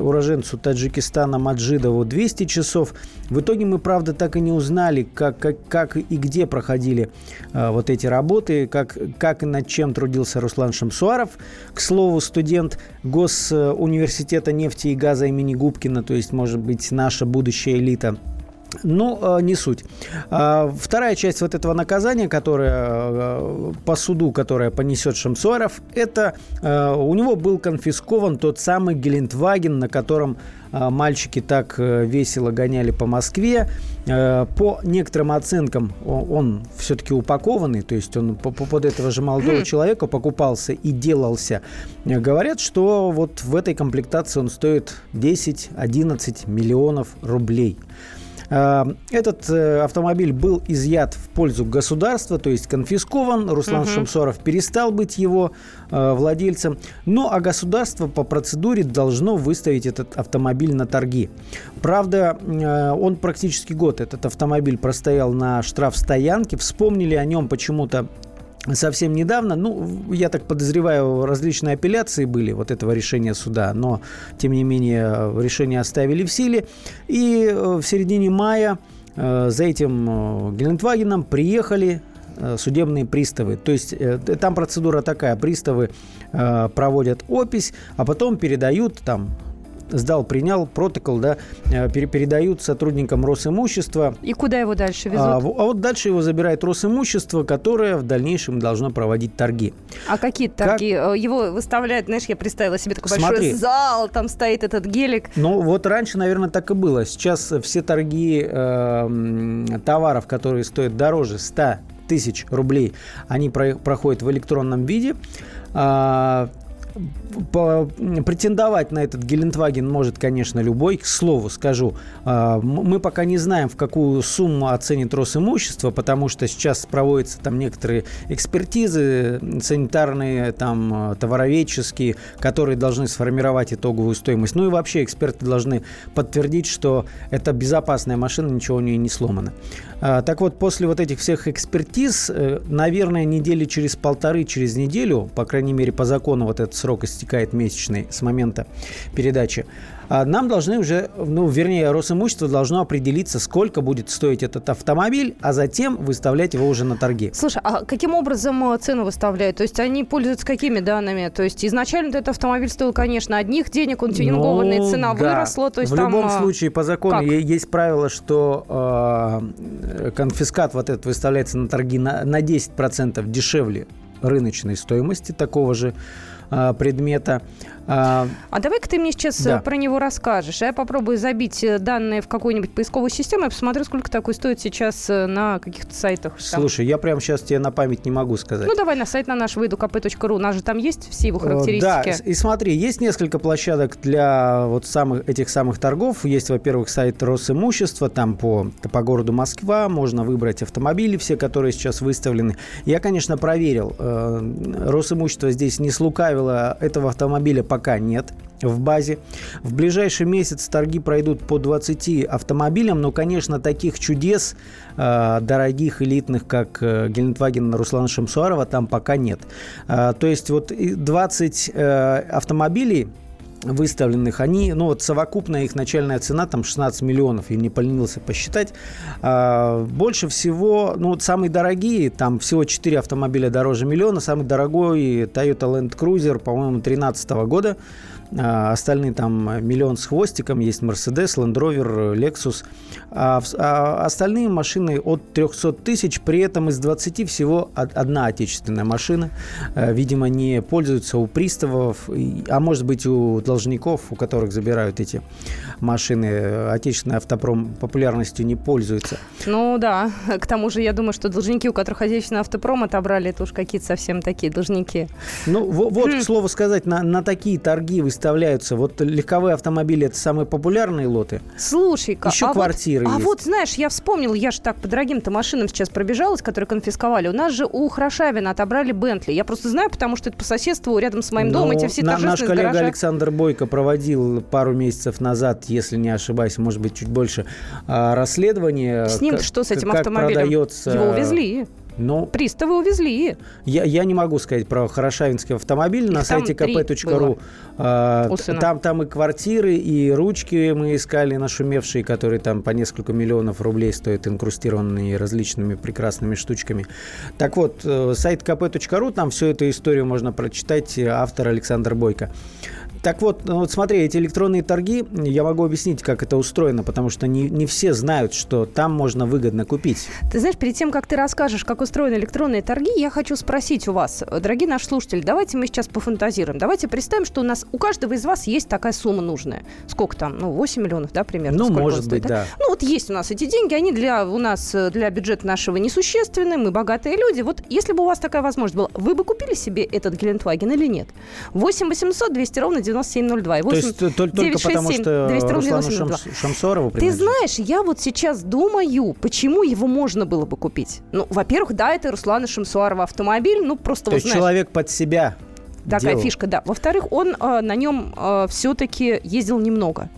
уроженцу Таджикистана Маджидову 200 часов. В итоге мы, правда, так и не узнали, как, как, как и где проходили а, вот эти работы, как, как и над чем трудился Руслан Шамсуаров. К слову, студент Госуниверситета нефти и газа имени Губкина, то есть, может быть, наша будущая элита – ну, э, не суть. А, вторая часть вот этого наказания, которое э, по суду, которое понесет Шамсуаров, это э, у него был конфискован тот самый Гелендваген, на котором мальчики так весело гоняли по Москве. По некоторым оценкам он все-таки упакованный, то есть он под этого же молодого человека покупался и делался. Говорят, что вот в этой комплектации он стоит 10-11 миллионов рублей. Этот автомобиль был изъят в пользу государства, то есть конфискован. Руслан угу. Шамсоров перестал быть его владельцем. Ну, а государство по процедуре должно выставить этот автомобиль на торги. Правда, он практически год, этот автомобиль простоял на штрафстоянке. Вспомнили о нем почему-то совсем недавно. Ну, я так подозреваю, различные апелляции были вот этого решения суда, но, тем не менее, решение оставили в силе. И э, в середине мая э, за этим э, Гелендвагеном приехали судебные приставы. То есть там процедура такая, приставы проводят опись, а потом передают там сдал, принял протокол, да, э, передают сотрудникам Росимущества. И куда его дальше везут? А, а вот дальше его забирает Росимущество, которое в дальнейшем должно проводить торги. А какие торги? Как... Э, его выставляют, знаешь, я представила себе такой Смотри. большой зал, там стоит этот гелик. Ну, вот раньше, наверное, так и было. Сейчас все торги э, товаров, которые стоят дороже 100 тысяч рублей, они про проходят в электронном виде. А, претендовать на этот Гелендваген может, конечно, любой. К слову скажу, а, мы пока не знаем, в какую сумму оценит Росимущество, потому что сейчас проводятся там некоторые экспертизы санитарные, там, товароведческие, которые должны сформировать итоговую стоимость. Ну и вообще эксперты должны подтвердить, что это безопасная машина, ничего у нее не сломано. А, так вот, после вот этих всех экспертиз, э, наверное, недели через полторы, через неделю, по крайней мере, по закону вот этот срок истекает месячный с момента передачи, а нам должны уже, ну, вернее, Росимущество должно определиться, сколько будет стоить этот автомобиль, а затем выставлять его уже на торги. Слушай, а каким образом э, цену выставляют? То есть они пользуются какими данными? То есть изначально этот автомобиль стоил, конечно, одних денег, он тюнингованный, ну, цена да. выросла. То есть В там, любом а, случае, по закону как? есть правило, что э, конфискат вот этот выставляется на торги на, на 10% дешевле рыночной стоимости такого же э, предмета. А, а давай-ка ты мне сейчас э, да. про него расскажешь. Я попробую забить э, данные в какую-нибудь поисковую систему и посмотрю, сколько такой стоит сейчас э, на каких-то сайтах. Слушай, я прямо сейчас тебе на память не могу сказать. Ну, давай на сайт на наш выйду kp.ru. У нас же там есть все его характеристики. Да, и смотри, есть несколько площадок для вот самых, этих самых торгов. Есть, во-первых, сайт Росимущества, там по, по городу Москва можно выбрать автомобили, все, которые сейчас выставлены. Я, конечно, проверил. Росимущество здесь не слукавило этого автомобиля пока нет в базе. В ближайший месяц торги пройдут по 20 автомобилям, но, конечно, таких чудес э, дорогих, элитных, как э, Гелендваген Руслана Шамсуарова, там пока нет. Э, то есть вот 20 э, автомобилей выставленных, они, ну вот совокупная их начальная цена там 16 миллионов, я не поленился посчитать. А, больше всего, ну вот самые дорогие, там всего 4 автомобиля дороже миллиона, самый дорогой Toyota Land Cruiser, по-моему, 2013 года, а, остальные там миллион с хвостиком, есть Mercedes, Land Rover, Lexus. А, а остальные машины от 300 тысяч, при этом из 20 всего одна отечественная машина. А, видимо, не пользуются у приставов, а может быть у должников, у которых забирают эти машины. Отечественный автопром популярностью не пользуется. Ну да, к тому же я думаю, что должники, у которых отечественный автопром отобрали, это уж какие-то совсем такие должники. Ну вот, к слову сказать, на, на такие торги вы выставляются. Вот легковые автомобили это самые популярные лоты. Слушай-ка, еще а квартиры вот, есть. А вот знаешь, я вспомнил, я же так по дорогим-то машинам сейчас пробежалась, которые конфисковали. У нас же у Хрошавина отобрали Бентли. Я просто знаю, потому что это по соседству рядом с моим Но домом эти все на, Наш коллега гаража. Александр Бойко проводил пару месяцев назад, если не ошибаюсь, может быть чуть больше, а, расследование. С ним что с этим как автомобилем? Продается... Его увезли. Ну, Приставы увезли. Я, я не могу сказать про Хорошавинский автомобиль. Их на сайте kp.ru а, там, там и квартиры, и ручки мы искали нашумевшие, которые там по несколько миллионов рублей стоят, инкрустированные различными прекрасными штучками. Так вот, э, сайт kp.ru, там всю эту историю можно прочитать. Автор Александр Бойко. Так вот, ну вот смотри, эти электронные торги, я могу объяснить, как это устроено, потому что не, не все знают, что там можно выгодно купить. Ты знаешь, перед тем, как ты расскажешь, как устроены электронные торги, я хочу спросить у вас, дорогие наши слушатели, давайте мы сейчас пофантазируем. Давайте представим, что у нас у каждого из вас есть такая сумма нужная. Сколько там? Ну, 8 миллионов, да, примерно? Ну, может быть, да? Ну, вот есть у нас эти деньги, они для у нас, для бюджета нашего несущественны, мы богатые люди. Вот если бы у вас такая возможность была, вы бы купили себе этот Гелендваген или нет? 8 800 200 ровно 9702. И То есть э, только, только потому, что 200 рублей Руслану 9702. Шамс- Шамсорову Ты знаешь, я вот сейчас думаю, почему его можно было бы купить. Ну, во-первых, да, это Руслана Шамсуарова автомобиль, ну, просто, То вот есть знаешь, человек под себя такая делал. фишка, да. Во-вторых, он э, на нем все-таки ездил немного.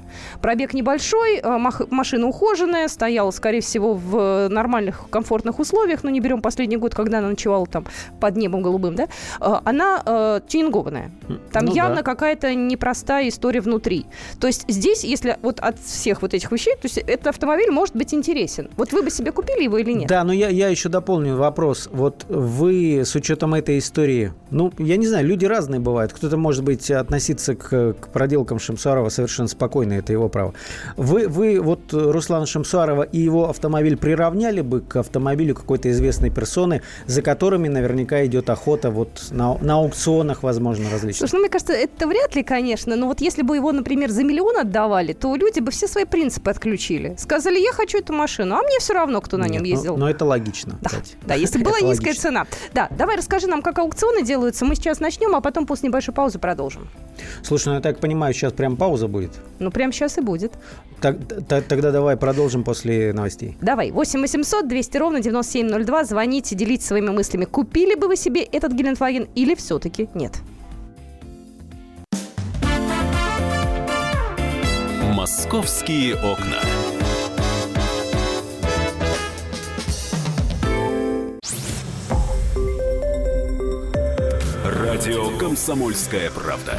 Пробег небольшой, э, машина ухоженная, стояла, скорее всего, в э, нормальных, комфортных условиях, но не берем последний год, когда она ночевала там под небом голубым, да, Э, она э, тюнингованная. Там Ну явно да. какая-то непростая история внутри. То есть здесь, если вот от всех вот этих вещей, то есть этот автомобиль может быть интересен. Вот вы бы себе купили его или нет? Да, но я, я еще дополню вопрос. Вот вы с учетом этой истории, ну, я не знаю, люди разные бывают. Кто-то, может быть, относиться к, к проделкам Шамсуарова совершенно спокойно, это его право. Вы, вы вот Руслана Шамсуарова и его автомобиль приравняли бы к автомобилю какой-то известной персоны, за которыми наверняка идет охота вот на, на аукционах, возможно, различных? Слушай, ну, мне кажется, это вряд ли, конечно, но вот если бы его, например, за миллион отдавали, то люди бы все свои принципы отключили. Сказали, я хочу эту машину, а мне все равно, кто на нем Нет, ну, ездил. Но, это логично, Да, кстати. да, если была Это низкая логично. цена. Да, давай расскажи нам, как аукционы делаются. Мы сейчас начнем, а потом после небольшой паузы продолжим. Слушай, ну я так понимаю, сейчас прям пауза будет. Ну, прямо сейчас и будет. Так- т- тогда давай продолжим после новостей. Давай, 8 800 200 ровно 9702. Звоните, делитесь своими мыслями. Купили бы вы себе этот Гелендваген или все-таки нет? Московские окна. Радио «Комсомольская правда».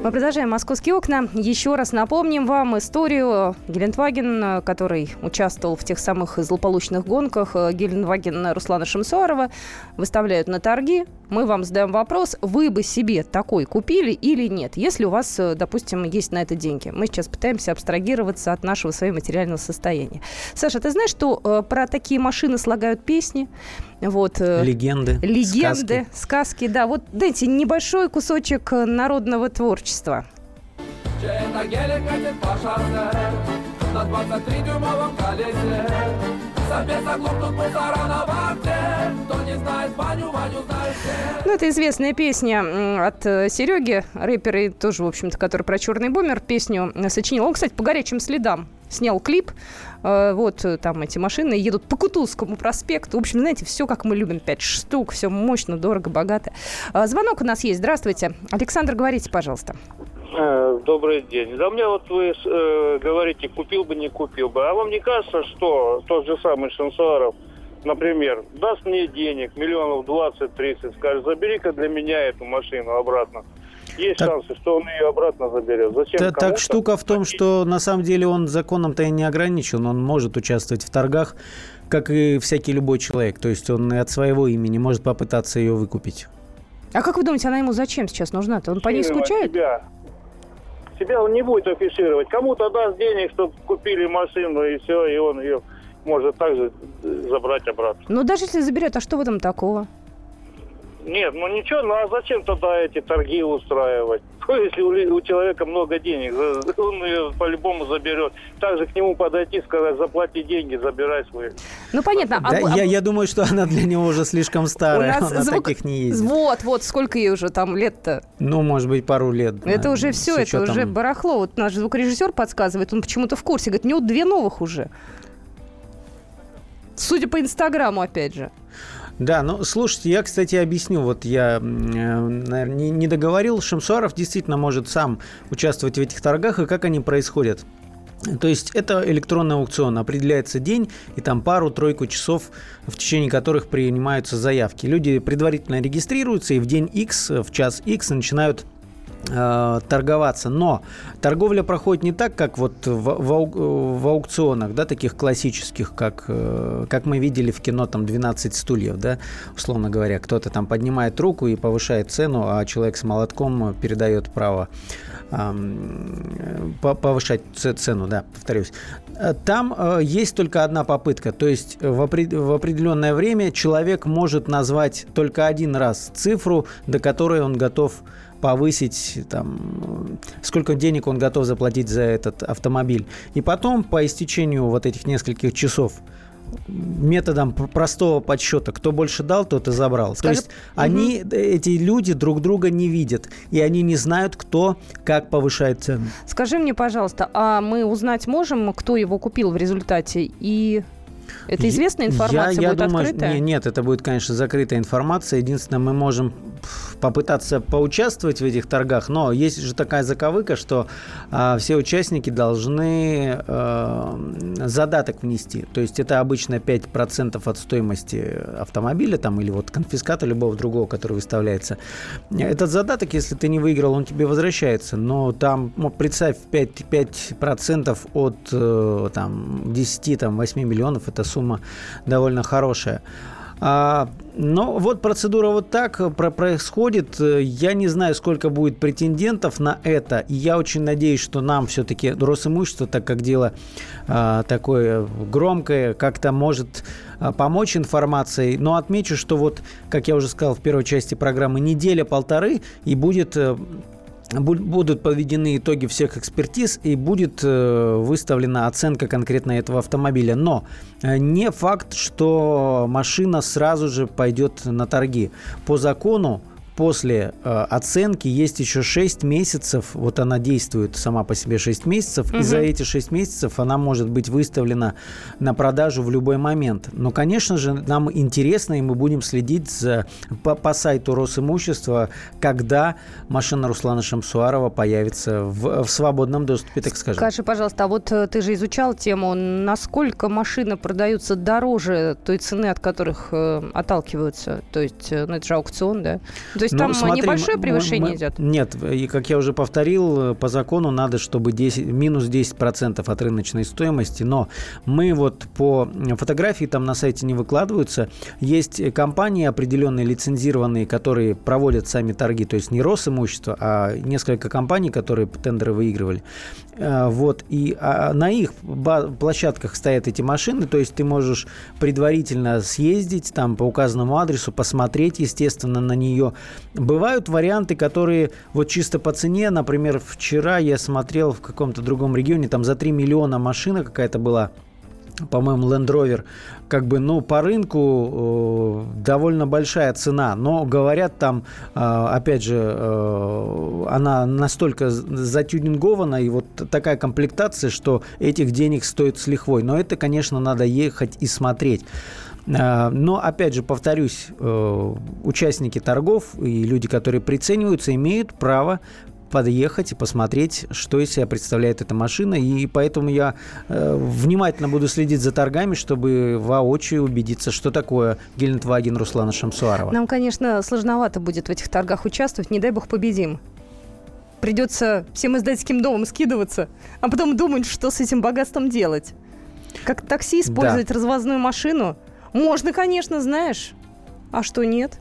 Мы продолжаем «Московские окна». Еще раз напомним вам историю Гелендваген, который участвовал в тех самых злополучных гонках. Гелендваген Руслана Шамсуарова выставляют на торги. Мы вам задаем вопрос, вы бы себе такой купили или нет, если у вас, э, допустим, есть на это деньги. Мы сейчас пытаемся абстрагироваться от нашего своего материального состояния. Саша, ты знаешь, что э, про такие машины слагают песни? Вот, э, Легенды, Легенды, сказки. сказки. да. Вот дайте небольшой кусочек э, народного творчества. Чей-то гелик катит по шоссе На 23-дюймовом колесе Ну, это известная песня от э, Сереги, рэпера, тоже, в общем-то, который про черный бумер песню э, сочинил. Он, кстати, по горячим следам снял клип. Э, Вот там эти машины едут по Кутузскому проспекту. В общем, знаете, все как мы любим. Пять штук, все мощно, дорого, богато. Звонок у нас есть. Здравствуйте. Александр, говорите, пожалуйста. Э, Добрый день. Да мне вот вы э, говорите, купил бы, не купил бы. А вам не кажется, что тот же самый Шансуаров, например, даст мне денег, миллионов 20-30, скажет, забери-ка для меня эту машину обратно. Есть Так- шансы, что он ее обратно заберет. Зачем Та- Так штука в том, что на самом деле он законом-то и не ограничен. Он может участвовать в торгах, как и всякий любой человек. То есть он и от своего имени может попытаться ее выкупить. А как вы думаете, она ему зачем сейчас нужна-то? Он по ней скучает? Себя. Себя он не будет афишировать. Кому-то даст денег, чтобы купили машину, и все, и он ее может также забрать обратно. Ну, даже если заберет, а что в этом такого? Нет, ну ничего, ну а зачем тогда эти торги устраивать? Ну, Если у, у человека много денег, он ее по-любому заберет. Также к нему подойти, сказать, заплати деньги, забирай свои. Ну, понятно. а Да, а я, я думаю, что она для него уже слишком старая. он на звук- таких не ездит. Вот, вот, сколько ей уже там лет-то? Ну, может быть, пару лет. Это да, уже все, это учетом- уже барахло. Вот наш звукорежиссер подсказывает, он почему-то в курсе. Говорит, у него две новых уже. Судя по Инстаграму, опять же. Да, ну, слушайте, я, кстати, объясню. Вот я, э, наверное, не, договорил. Шамсуаров действительно может сам участвовать в этих торгах, и как они происходят. То есть это электронный аукцион, определяется день и там пару-тройку часов, в течение которых принимаются заявки. Люди предварительно регистрируются и в день X, в час X начинают э, торговаться. Но торговля проходит не так, как вот в, в, ау- в аукционах, да, таких классических, как, э, как мы видели в кино, там 12 стульев, да, условно говоря. Кто-то там поднимает руку и повышает цену, а человек с молотком передает право по- повышать цену, да, повторюсь. Э, Там э, есть только одна попытка, то есть э, в, опре- в определенное время человек может назвать только один раз цифру, до которой он готов повысить, там, сколько денег он готов заплатить за этот автомобиль. И потом, по истечению вот этих нескольких часов, методом пр- простого подсчета, кто больше дал, тот и забрал. Скажи- То есть они, э, эти люди друг друга не видят, и они не знают, кто как повышает цену. Скажи мне, пожалуйста, а мы узнать можем, кто его купил в результате? И это известная информация я, я будет думаю, открытая? не- нет, это будет, конечно, закрытая информация. Единственное, мы можем попытаться поучаствовать в этих торгах, но есть же такая заковыка, что а, все участники должны а, задаток внести. То есть это обычно 5% от стоимости автомобиля там, или вот конфиската любого другого, который выставляется. Этот задаток, если ты не выиграл, он тебе возвращается. Но там, ну, представь, 5, 5% от э, там, 10, там, 8 миллионов, эта сумма довольно хорошая. А, но вот процедура вот так э, про- происходит. Э, Я не знаю, сколько будет претендентов на это. И я очень надеюсь, что нам все-таки Росимущество, так как дело а, такое громкое, как-то может а, помочь информацией. Но отмечу, что вот, как я уже сказал в первой части программы, неделя-полторы и будет э, будут подведены итоги всех экспертиз и будет э, выставлена оценка конкретно этого автомобиля. Но э, не факт, что машина сразу же пойдет на торги. По закону после э, оценки есть еще 6 месяцев, вот она действует сама по себе 6 месяцев, и за эти 6 месяцев она может быть выставлена на продажу в любой момент. Но, конечно же, нам интересно, и мы будем следить за, по, по сайту Росимущества, когда машина Руслана Шамсуарова появится в, в свободном доступе, так скажем. Скажи, пожалуйста, а вот э, ты же изучал тему, насколько машины продаются дороже той цены, от которых э, отталкиваются? То есть, э, ну, это же аукцион, да? То есть Ну, там смотри, небольшое мы- превышение мы- идет? Нет, и как я уже повторил, по закону надо, чтобы 10, минус 10% от рыночной стоимости, но мы вот по фотографии там на сайте не выкладываются. Есть компании определенные, лицензированные, которые проводят сами торги, то есть не Росимущество, а несколько компаний, которые тендеры выигрывали. Э, Вот, и а, на их площадках стоят эти машины, то есть ты можешь предварительно съездить там по указанному адресу, посмотреть, естественно, на нее. Бывают варианты, которые вот чисто по цене, например, вчера я смотрел в каком-то другом регионе, там за 3 миллиона машина какая-то была, по-моему, Land Rover, как бы, ну, по рынку э, довольно большая цена, но говорят там, э, опять же, э, она настолько затюнингована, и вот такая комплектация, что этих денег стоит с лихвой. Но это, конечно, надо ехать и смотреть. Э, Но, опять же, повторюсь, э, участники торгов и люди, которые прицениваются, имеют право подъехать и посмотреть, что из себя представляет эта машина. И поэтому я э, внимательно буду следить за торгами, чтобы воочию убедиться, что такое Гелендваген Руслана Шамсуарова. Нам, конечно, сложновато будет в этих торгах участвовать. Не дай бог победим. Придется всем издательским домом скидываться, а потом думать, что с этим богатством делать. Как такси использовать развозную машину? Можно, конечно, знаешь. А что нет?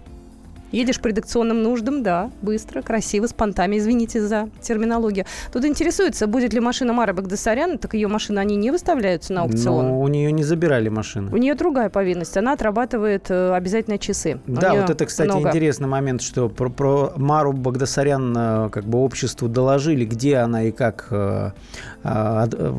Едешь по редакционным нуждам, да, быстро, красиво, с понтами, извините за терминологию. Тут интересуется, будет ли машина Мара Багдасаряна, так ее машины, они не выставляются на аукцион. Но у нее не забирали машины. У нее другая повинность. Она отрабатывает э, обязательно часы. Да, вот это, кстати, много. интересный момент, что про, про Мару Багдасарян э, как бы обществу доложили, где она и как э, э,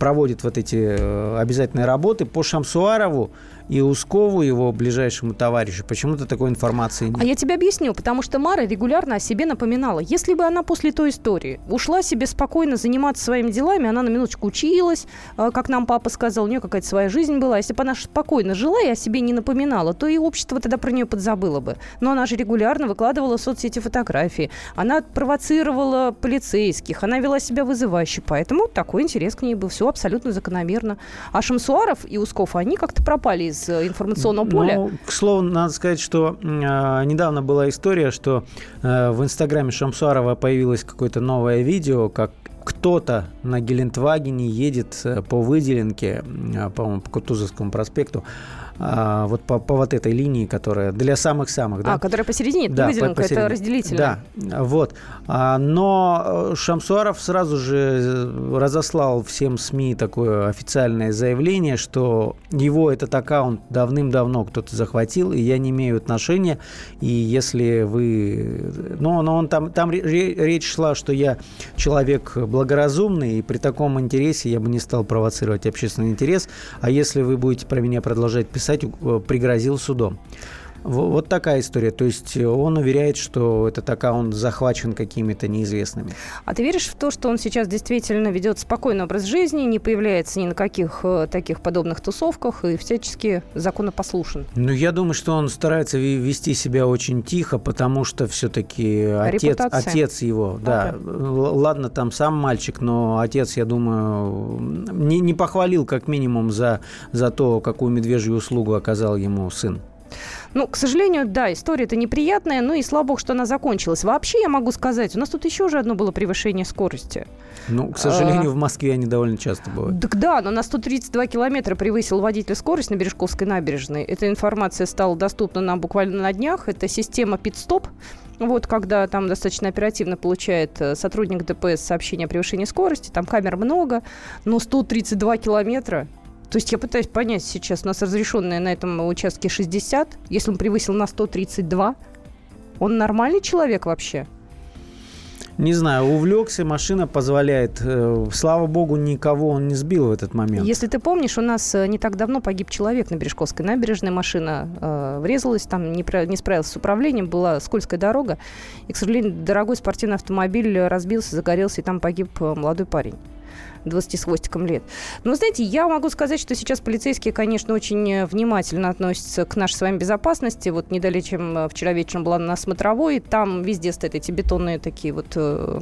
проводит вот эти обязательные работы. По Шамсуарову и Ускову, его ближайшему товарищу, почему-то такой информации нет. А я тебе объясню, потому что Мара регулярно о себе напоминала. Если бы она после той истории ушла себе спокойно заниматься своими делами, она на минуточку училась, э, как нам папа сказал, у нее какая-то своя жизнь была. Если бы она спокойно жила и о себе не напоминала, то и общество тогда про нее подзабыло бы. Но она же регулярно выкладывала в соцсети фотографии. Она провоцировала полицейских, она вела себя вызывающе. Поэтому такой интерес к ней был. Все абсолютно закономерно. А Шамсуаров и Усков, они как-то пропали из из информационного поля. Ну, к слову, надо сказать, что э, недавно была история, что э, в инстаграме Шамсуарова появилось какое-то новое видео, как кто-то на Гелендвагене едет э, по выделенке, э, по-моему, по Кутузовскому проспекту, а, вот по, по вот этой линии, которая для самых-самых. Да? А, которая посередине, да, выделенка, посередине. это разделительная. Да, вот. А, но Шамсуаров сразу же разослал всем СМИ такое официальное заявление, что его этот аккаунт давным-давно кто-то захватил, и я не имею отношения. И если вы... Ну, но он там, там речь шла, что я человек благоразумный, и при таком интересе я бы не стал провоцировать общественный интерес. А если вы будете про меня продолжать писать, писать, э, пригрозил судом. Вот такая история. То есть он уверяет, что этот аккаунт захвачен какими-то неизвестными. А ты веришь в то, что он сейчас действительно ведет спокойный образ жизни, не появляется ни на каких э, таких подобных тусовках и всячески законопослушен? Ну, я думаю, что он старается вести себя очень тихо, потому что все-таки отец, отец его, да, ладно, там сам мальчик, но отец, я думаю, не, не похвалил как минимум за, за то, какую медвежью услугу оказал ему сын. Ну, к сожалению, да, история-то неприятная, но и слава богу, что она закончилась. Вообще, я могу сказать, у нас тут еще же одно было превышение скорости. Ну, к сожалению, а... в Москве они довольно часто бывают. Так да, но на 132 километра превысил водитель скорость на Бережковской набережной. Эта информация стала доступна нам буквально на днях. Это система пит-стоп. Вот когда там достаточно оперативно получает э, сотрудник ДПС сообщение о превышении скорости, там камер много, но 132 километра то есть я пытаюсь понять сейчас, у нас разрешенное на этом участке 60, если он превысил на 132, он нормальный человек вообще? Не знаю, увлекся, машина позволяет. Э, слава богу, никого он не сбил в этот момент. Если ты помнишь, у нас э, не так давно погиб человек на Бережковской набережной. Машина э, врезалась, там не, не справилась с управлением, была скользкая дорога. И, к сожалению, дорогой спортивный автомобиль разбился, загорелся, и там погиб э, молодой парень. 20 с хвостиком лет. Но, знаете, я могу сказать, что сейчас полицейские, конечно, очень э, внимательно относятся к нашей с вами безопасности. Вот не далее, чем э, вчера вечером была на смотровой, там везде стоят эти бетонные такие вот, э,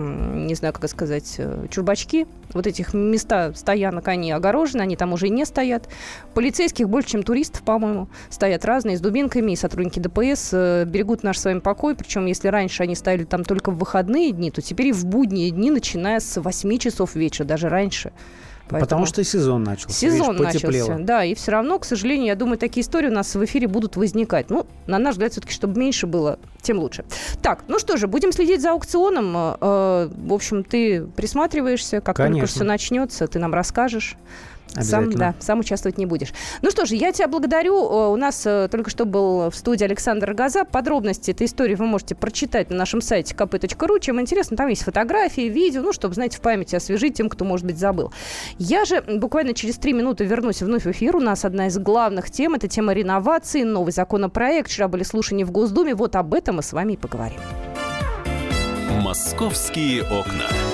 не знаю, как сказать, чурбачки. Вот этих места стоянок, они огорожены, они там уже не стоят. Полицейских больше, чем туристов, по-моему, стоят разные, с дубинками, и сотрудники ДПС берегут наш с вами покой. Причем, если раньше они стояли там только в выходные дни, то теперь и в будние дни, начиная с 8 часов вечера, даже раньше раньше. Поэтому... Потому что сезон начался. Сезон видишь, начался, да. И все равно, к сожалению, я думаю, такие истории у нас в эфире будут возникать. Ну, на наш взгляд, все-таки, чтобы меньше было, тем лучше. Так, ну что же, будем следить за аукционом. Э, в общем, ты присматриваешься, как Конечно. только все начнется, ты нам расскажешь. Сам, да, сам участвовать не будешь. Ну что же, я тебя благодарю. Э, у нас э, только что был в студии Александр Газа. Подробности этой истории вы можете прочитать на нашем сайте kp.ru. Чем интересно, там есть фотографии, видео, ну, чтобы, знаете, в памяти освежить тем, кто, может быть, забыл. Я же буквально через три минуты вернусь вновь в эфир. У нас одна из главных тем – это тема реновации, новый законопроект. Вчера были слушания в Госдуме. Вот об этом мы с вами и поговорим. «Московские окна».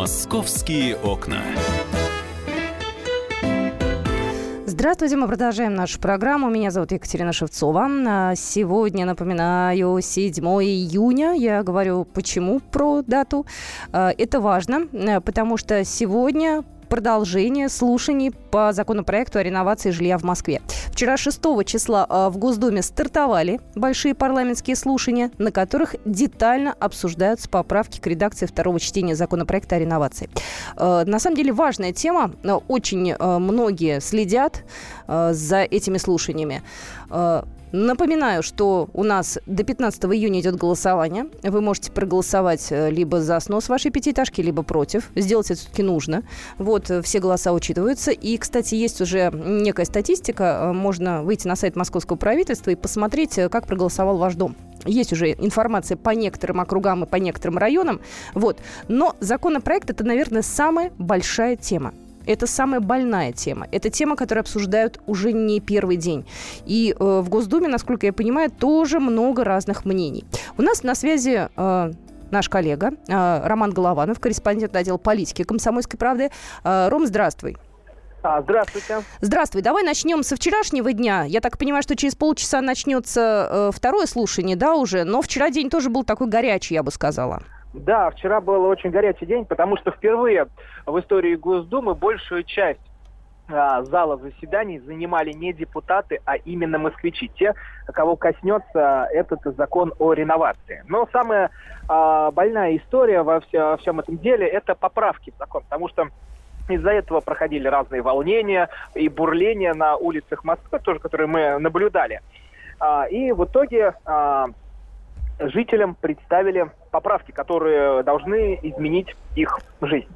Московские окна. Здравствуйте, мы продолжаем нашу программу. Меня зовут Екатерина Шевцова. А сегодня, напоминаю, 7 июня. Я говорю, почему про дату. А, это важно, э, потому что сегодня продолжение слушаний по законопроекту о реновации жилья в Москве. Вчера 6 числа а, в Госдуме стартовали большие парламентские слушания, на которых детально обсуждаются поправки к редакции второго чтения законопроекта о реновации. А, на самом деле важная тема. Очень а, многие следят за этими слушаниями. Напоминаю, что у нас до 15 июня идет голосование. Вы можете проголосовать э, либо за снос вашей пятиэтажки, либо против. Сделать это все-таки нужно. Вот, э, все голоса учитываются. И, кстати, есть уже некая статистика. Э, можно выйти на сайт московского правительства и посмотреть, как проголосовал ваш дом. есть уже информация по некоторым округам и по некоторым районам. Вот. Но законопроект – это, наверное, самая большая тема. Это самая больная тема. Это тема, которую обсуждают уже не первый день. И э, в Госдуме, насколько я понимаю, тоже много разных мнений. У нас на связи э, наш коллега э, Роман Голованов, корреспондент отдела политики «Комсомольской правды». Э, Ром, здравствуй. А, здравствуйте. Здравствуй. Давай начнем со вчерашнего дня. Я так понимаю, что через полчаса начнется э, второе слушание, да, уже? Но вчера день тоже был такой горячий, я бы сказала. Да, вчера был очень горячий день, потому что впервые в истории Госдумы большую часть а, зала заседаний занимали не депутаты, а именно москвичи, те, кого коснется этот закон о реновации. Но самая а, больная история во, все, во всем этом деле – это поправки в закон, потому что из-за этого проходили разные волнения и бурления на улицах Москвы, тоже, которые мы наблюдали. А, и в итоге а, жителям представили поправки, которые должны изменить их жизнь.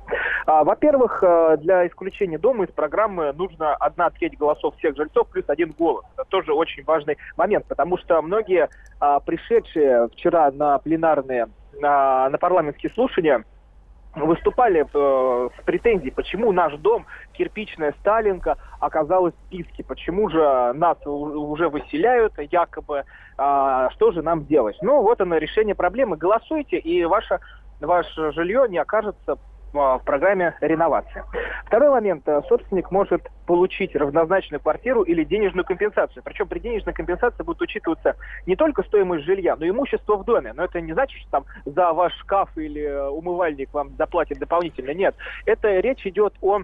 А, во-первых, э, для исключения дома из программы нужно одна треть голосов всех жильцов плюс один голос. Это тоже очень важный момент, потому что многие а, пришедшие вчера на пленарные, на, на парламентские слушания, выступали э, с претензией, почему наш дом, кирпичная Сталинка, оказалась в списке, почему же нас уже выселяют, якобы, э, что же нам делать? Ну, вот оно решение проблемы. Голосуйте, и ваше, ваше жилье не окажется в программе реновации. Второй момент. Собственник может получить равнозначную квартиру или денежную компенсацию. Причем при денежной компенсации будет учитываться не только стоимость жилья, но и имущество в доме. Но это не значит, что там за ваш шкаф или умывальник вам заплатят дополнительно. Нет. Это речь идет о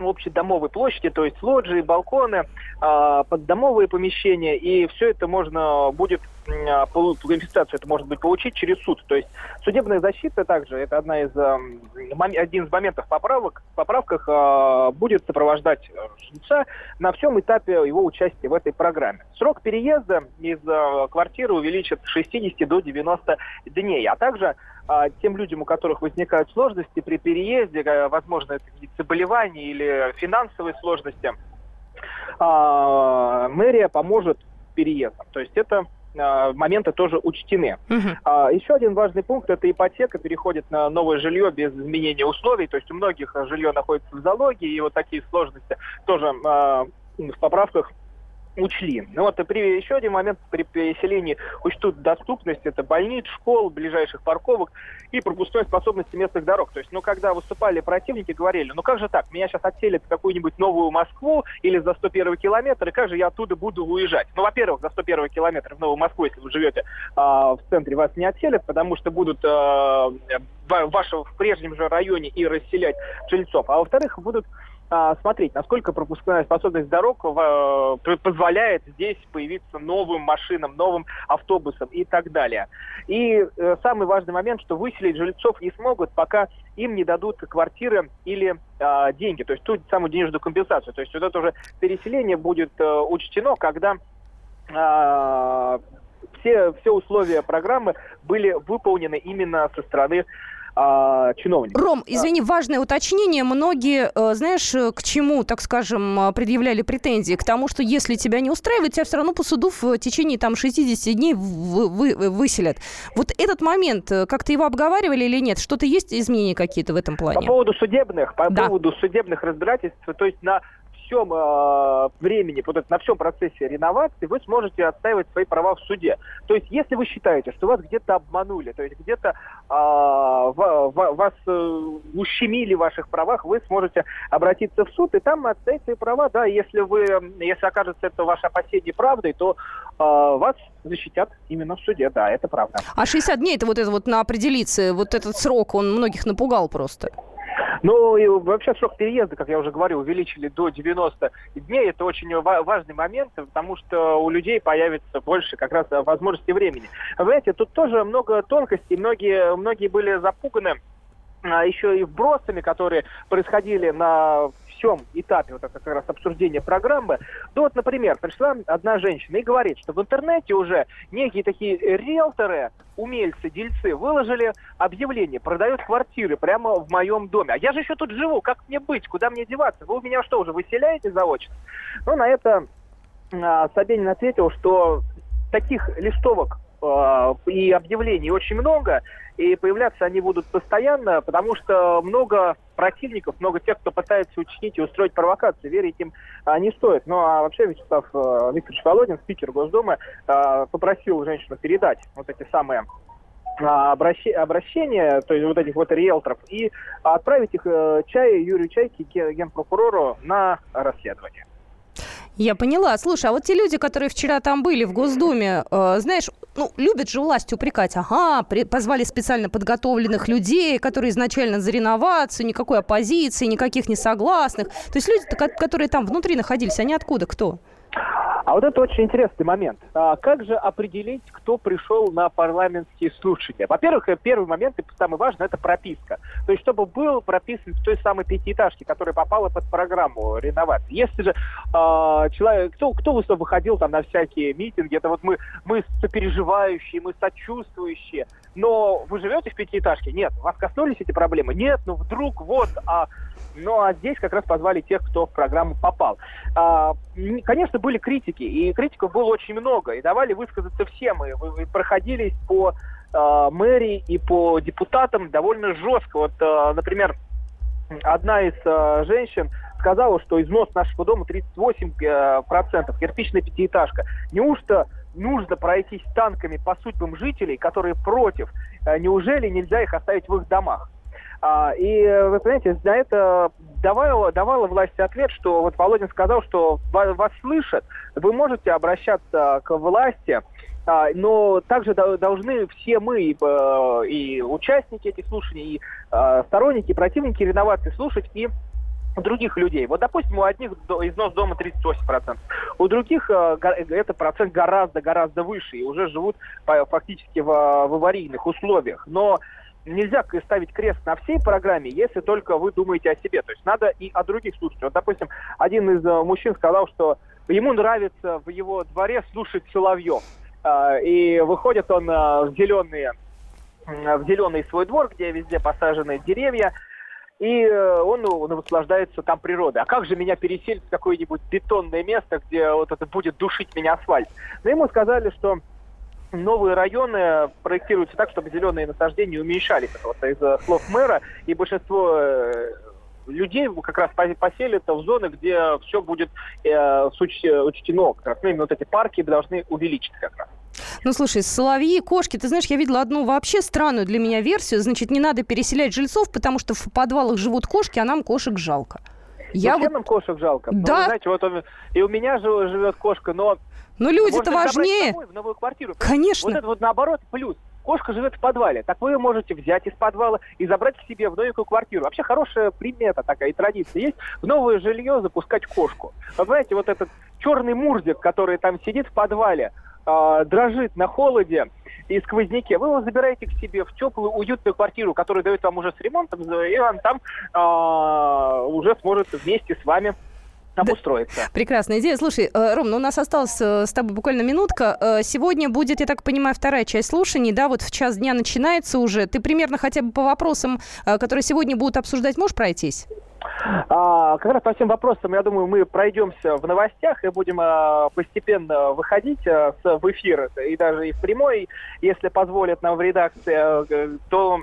общедомовой площади, то есть лоджии, балконы, э, поддомовые помещения, и все это можно будет, э, компенсацию это может быть получить через суд. То есть судебная защита также, это одна из, э, один из моментов поправок, поправках э, будет сопровождать жильца на всем этапе его участия в этой программе. Срок переезда из э, квартиры увеличит с 60 до 90 дней, а также а, тем людям, у которых возникают сложности при переезде, э, возможно, это заболевания или финансовые сложности, а, мэрия поможет переездом. То есть это а, моменты тоже учтены. Uh-huh. Еще один важный пункт – это ипотека переходит на новое жилье без изменения условий. То есть у многих жилье находится в залоге, и вот такие сложности тоже в поправках учли. Ну вот и еще один момент при переселении учтут доступность, это больниц, школ, ближайших парковок и пропускной способности местных дорог. То есть, ну, когда выступали противники, говорили, ну как же так, меня сейчас отселят в какую-нибудь новую Москву или за 101 километр, и как же я оттуда буду уезжать? Ну, во-первых, за 101 километр в Новую Москву, если вы живете э, в центре, вас не отселят, потому что будут э, в вашем в прежнем же районе и расселять жильцов. А во-вторых, будут смотреть, насколько пропускная способность дорог э, позволяет здесь появиться новым машинам, новым автобусам и так далее. И э, самый важный момент, что выселить жильцов не смогут, пока им не дадут квартиры или э, деньги, то есть ту самую денежную компенсацию. То есть вот это уже переселение будет э, учтено, когда э, все, все условия программы были выполнены именно со стороны а, чиновников. Ром, извини, важное уточнение. Многие, э, знаешь, э, к чему, так скажем, э, предъявляли претензии? К тому, что если тебя не устраивает, тебя все равно по суду в течение там 60 дней вы, вы, выселят. Вот этот момент, как-то его обговаривали или нет? Что-то есть изменения какие-то в этом плане? По поводу судебных, по да. поводу судебных разбирательств, то есть на всем э, времени, вот это, на всем процессе реновации вы сможете отстаивать свои права в суде. То есть, если вы считаете, что вас где-то обманули, то есть где-то э, вас э, ущемили в ваших правах, вы сможете обратиться в суд и там отстоять свои права. Да, если вы, если окажется это ваше опасение правдой, то э, вас защитят именно в суде. Да, это правда. А 60 дней это вот это вот на определиться, вот этот срок, он многих напугал просто. Ну, и вообще срок переезда, как я уже говорил, увеличили до 90 дней. Это очень важный момент, потому что у людей появится больше как раз возможности времени. Вы знаете, тут тоже много тонкостей. Многие, многие были запуганы а, еще и вбросами, которые происходили на всем этапе вот это как раз обсуждения программы. Ну вот, например, пришла одна женщина и говорит, что в интернете уже некие такие риэлторы, умельцы, дельцы выложили объявление, продают квартиры прямо в моем доме. А я же еще тут живу, как мне быть, куда мне деваться? Вы у меня что, уже выселяете заочно? Ну, на это а, Собянин ответил, что таких листовок э, и объявлений очень много, и появляться они будут постоянно, потому что много противников, много тех, кто пытается учинить и устроить провокации. Верить им а, не стоит. Ну а вообще Вячеслав а, Викторович Володин, спикер Госдумы, а, попросил женщину передать вот эти самые а, обращения, то есть вот этих вот риэлторов, и отправить их э, Чае, Юрию Чайке, генпрокурору на расследование. Я поняла. Слушай, а вот те люди, которые вчера там были в Госдуме, э, знаешь, ну, любят же власть упрекать. Ага, при, позвали специально подготовленных людей, которые изначально за реновацию, никакой оппозиции, никаких несогласных. То есть люди, которые там внутри находились, они откуда, кто? А вот это очень интересный момент. А как же определить, кто пришел на парламентские слушания? Во-первых, э, первый момент, и самый важный, это прописка. То есть, чтобы был прописан в той самой пятиэтажке, которая попала под программу реновации. Если же э, человек, кто, кто выходил там на всякие митинги, это вот мы, мы сопереживающие, мы сочувствующие, но вы живете в пятиэтажке? Нет. Вас коснулись эти проблемы? Нет. Ну вдруг вот, а ну а здесь как раз позвали тех, кто в программу попал. А, конечно, были критики, и критиков было очень много, и давали высказаться всем, и, и проходились по а, мэрии и по депутатам довольно жестко. Вот, а, например, одна из а, женщин сказала, что износ нашего дома 38%, э, процентов, кирпичная пятиэтажка. Неужто нужно пройтись танками по судьбам жителей, которые против? Э, неужели нельзя их оставить в их домах? А, и, вы понимаете, на это давала, давала власть ответ, что вот Володин сказал, что вас, слышат, вы можете обращаться к власти, а, но также должны все мы, и, э, и участники этих слушаний, и а, сторонники, и противники реновации слушать и других людей. Вот, допустим, у одних износ дома 38%, у других э, этот процент гораздо-гораздо выше, и уже живут фактически в аварийных условиях. Но нельзя ставить крест на всей программе, если только вы думаете о себе. То есть надо и о других слушать. Вот, допустим, один из э, мужчин сказал, что ему нравится в его дворе слушать соловьев. А, и выходит он э, в зеленые в зеленый свой двор, где везде посажены деревья, и э, он, он наслаждается там природой. А как же меня переселить в какое-нибудь бетонное место, где вот это будет душить меня асфальт? Но ему сказали, что новые районы проектируются так, чтобы зеленые насаждения уменьшались. Это вот из слов мэра. И большинство э, людей как раз поселятся в зоны, где все будет э, учтено. Как раз, ну, именно вот эти парки должны увеличиться как раз. Ну, слушай, соловьи, кошки, ты знаешь, я видела одну вообще странную для меня версию. Значит, не надо переселять жильцов, потому что в подвалах живут кошки, а нам кошек жалко. Я вот... нам кошек жалко. Да. Ну, знаете, вот он, и у меня живет кошка, но но люди-то важнее. в новую квартиру. Конечно. Вот это вот наоборот плюс. Кошка живет в подвале. Так вы ее можете взять из подвала и забрать к себе в новенькую квартиру. Вообще хорошая примета такая и традиция есть. В новое жилье запускать кошку. Вы знаете, вот этот черный мурзик, который там сидит в подвале, э, дрожит на холоде и сквозняке, вы его забираете к себе в теплую, уютную квартиру, которую дает вам уже с ремонтом, и он там э, уже сможет вместе с вами обустроиться. Да. Прекрасная идея. Слушай, э, Ром, ну у нас осталось э, с тобой буквально минутка. Э, сегодня будет, я так понимаю, вторая часть слушаний, да, вот в час дня начинается уже. Ты примерно хотя бы по вопросам, которые сегодня будут обсуждать, можешь пройтись? А, как раз по всем вопросам, я думаю, мы пройдемся в новостях и будем а, постепенно выходить а, с, в эфир и даже и в прямой, если позволят нам в редакции, то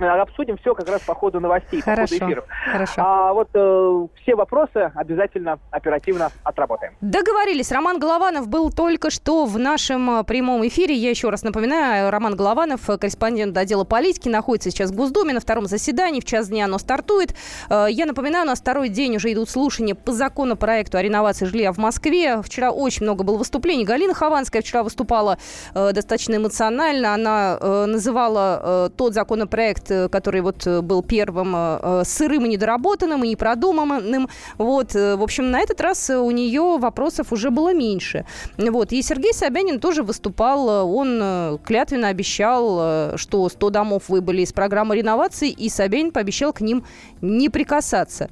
обсудим все как раз по ходу новостей, Хорошо. по ходу эфиров. Хорошо. А вот э, все вопросы обязательно оперативно отработаем. Договорились. Роман Голованов был только что в нашем э, прямом эфире. Я еще раз напоминаю, Роман Голованов, э, корреспондент отдела политики, находится сейчас в Госдуме на втором заседании. В час дня оно стартует. Э, я напоминаю, у нас второй день уже идут слушания по законопроекту о реновации жилья в Москве. Вчера очень много было выступлений. Галина Хованская вчера выступала достаточно эмоционально. Она называла тот законопроект, проект, э, который вот э, был первым э, сырым и недоработанным, и непродуманным. Вот, в общем, на этот раз у нее вопросов уже было меньше. Вот, и Сергей Собянин тоже выступал, он клятвенно обещал, что 100 домов выбыли из программы реновации, и Собянин пообещал к ним не прикасаться.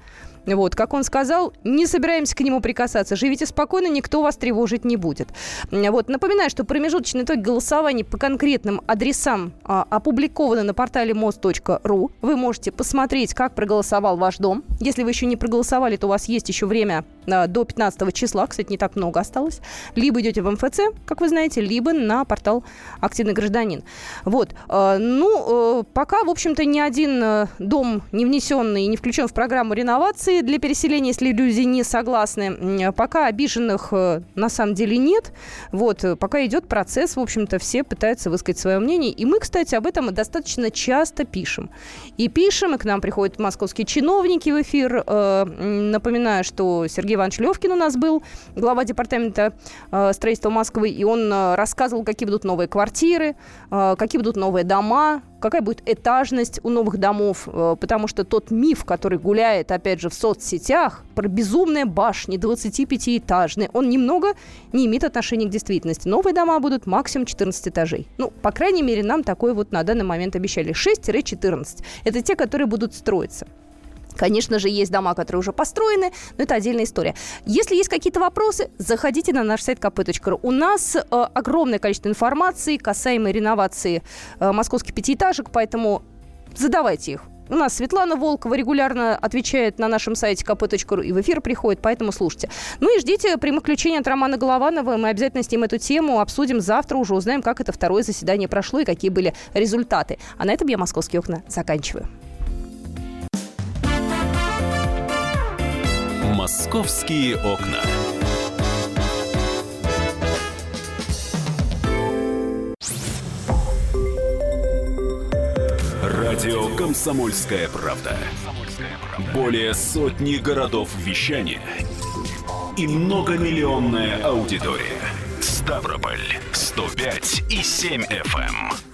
Вот, как он сказал, не собираемся к нему прикасаться. Живите спокойно, никто вас тревожить не будет. Вот, напоминаю, что промежуточный итог голосования по конкретным адресам а, опубликованы на портале мост.ру. Вы можете посмотреть, как проголосовал ваш дом. Если вы еще не проголосовали, то у вас есть еще время а, до 15 числа. Кстати, не так много осталось. Либо идете в МФЦ, как вы знаете, либо на портал «Активный гражданин». Вот. А, ну, э, пока, в общем-то, ни один э, дом не внесенный и не включен в программу реновации для переселения, если люди не согласны. Пока обиженных э, на самом деле нет. Вот. Пока идет процесс, в общем-то, все пытаются высказать свое мнение. И мы, кстати, об этом достаточно часто пишем. И пишем, и к нам приходят московские чиновники в эфир. Напоминаю, что Сергей Иванович Левкин у нас был, глава департамента строительства Москвы, и он рассказывал, какие будут новые квартиры, какие будут новые дома, какая будет этажность у новых домов, э, потому что тот миф, который гуляет, опять же, в соцсетях, про безумные башни 25-этажные, он немного не имеет отношения к действительности. Новые дома будут максимум 14 этажей. Ну, по крайней мере, нам такой вот на данный момент обещали. 6-14. Это те, которые будут строиться. Конечно же, есть дома, которые уже построены, но это отдельная история. Если есть какие-то вопросы, заходите на наш сайт kp.ru. У нас э, огромное количество информации касаемо реновации э, московских пятиэтажек, поэтому задавайте их. У нас Светлана Волкова регулярно отвечает на нашем сайте kp.ru и в эфир приходит, поэтому слушайте. Ну и ждите прямых включений от Романа Голованова. Мы обязательно с ним эту тему обсудим завтра уже, узнаем, как это второе заседание прошло и какие были результаты. А на этом я «Московские окна» заканчиваю. «Московские окна». Радио «Комсомольская правда». Более сотни городов вещания и многомиллионная аудитория. Ставрополь 105 и 7 FM.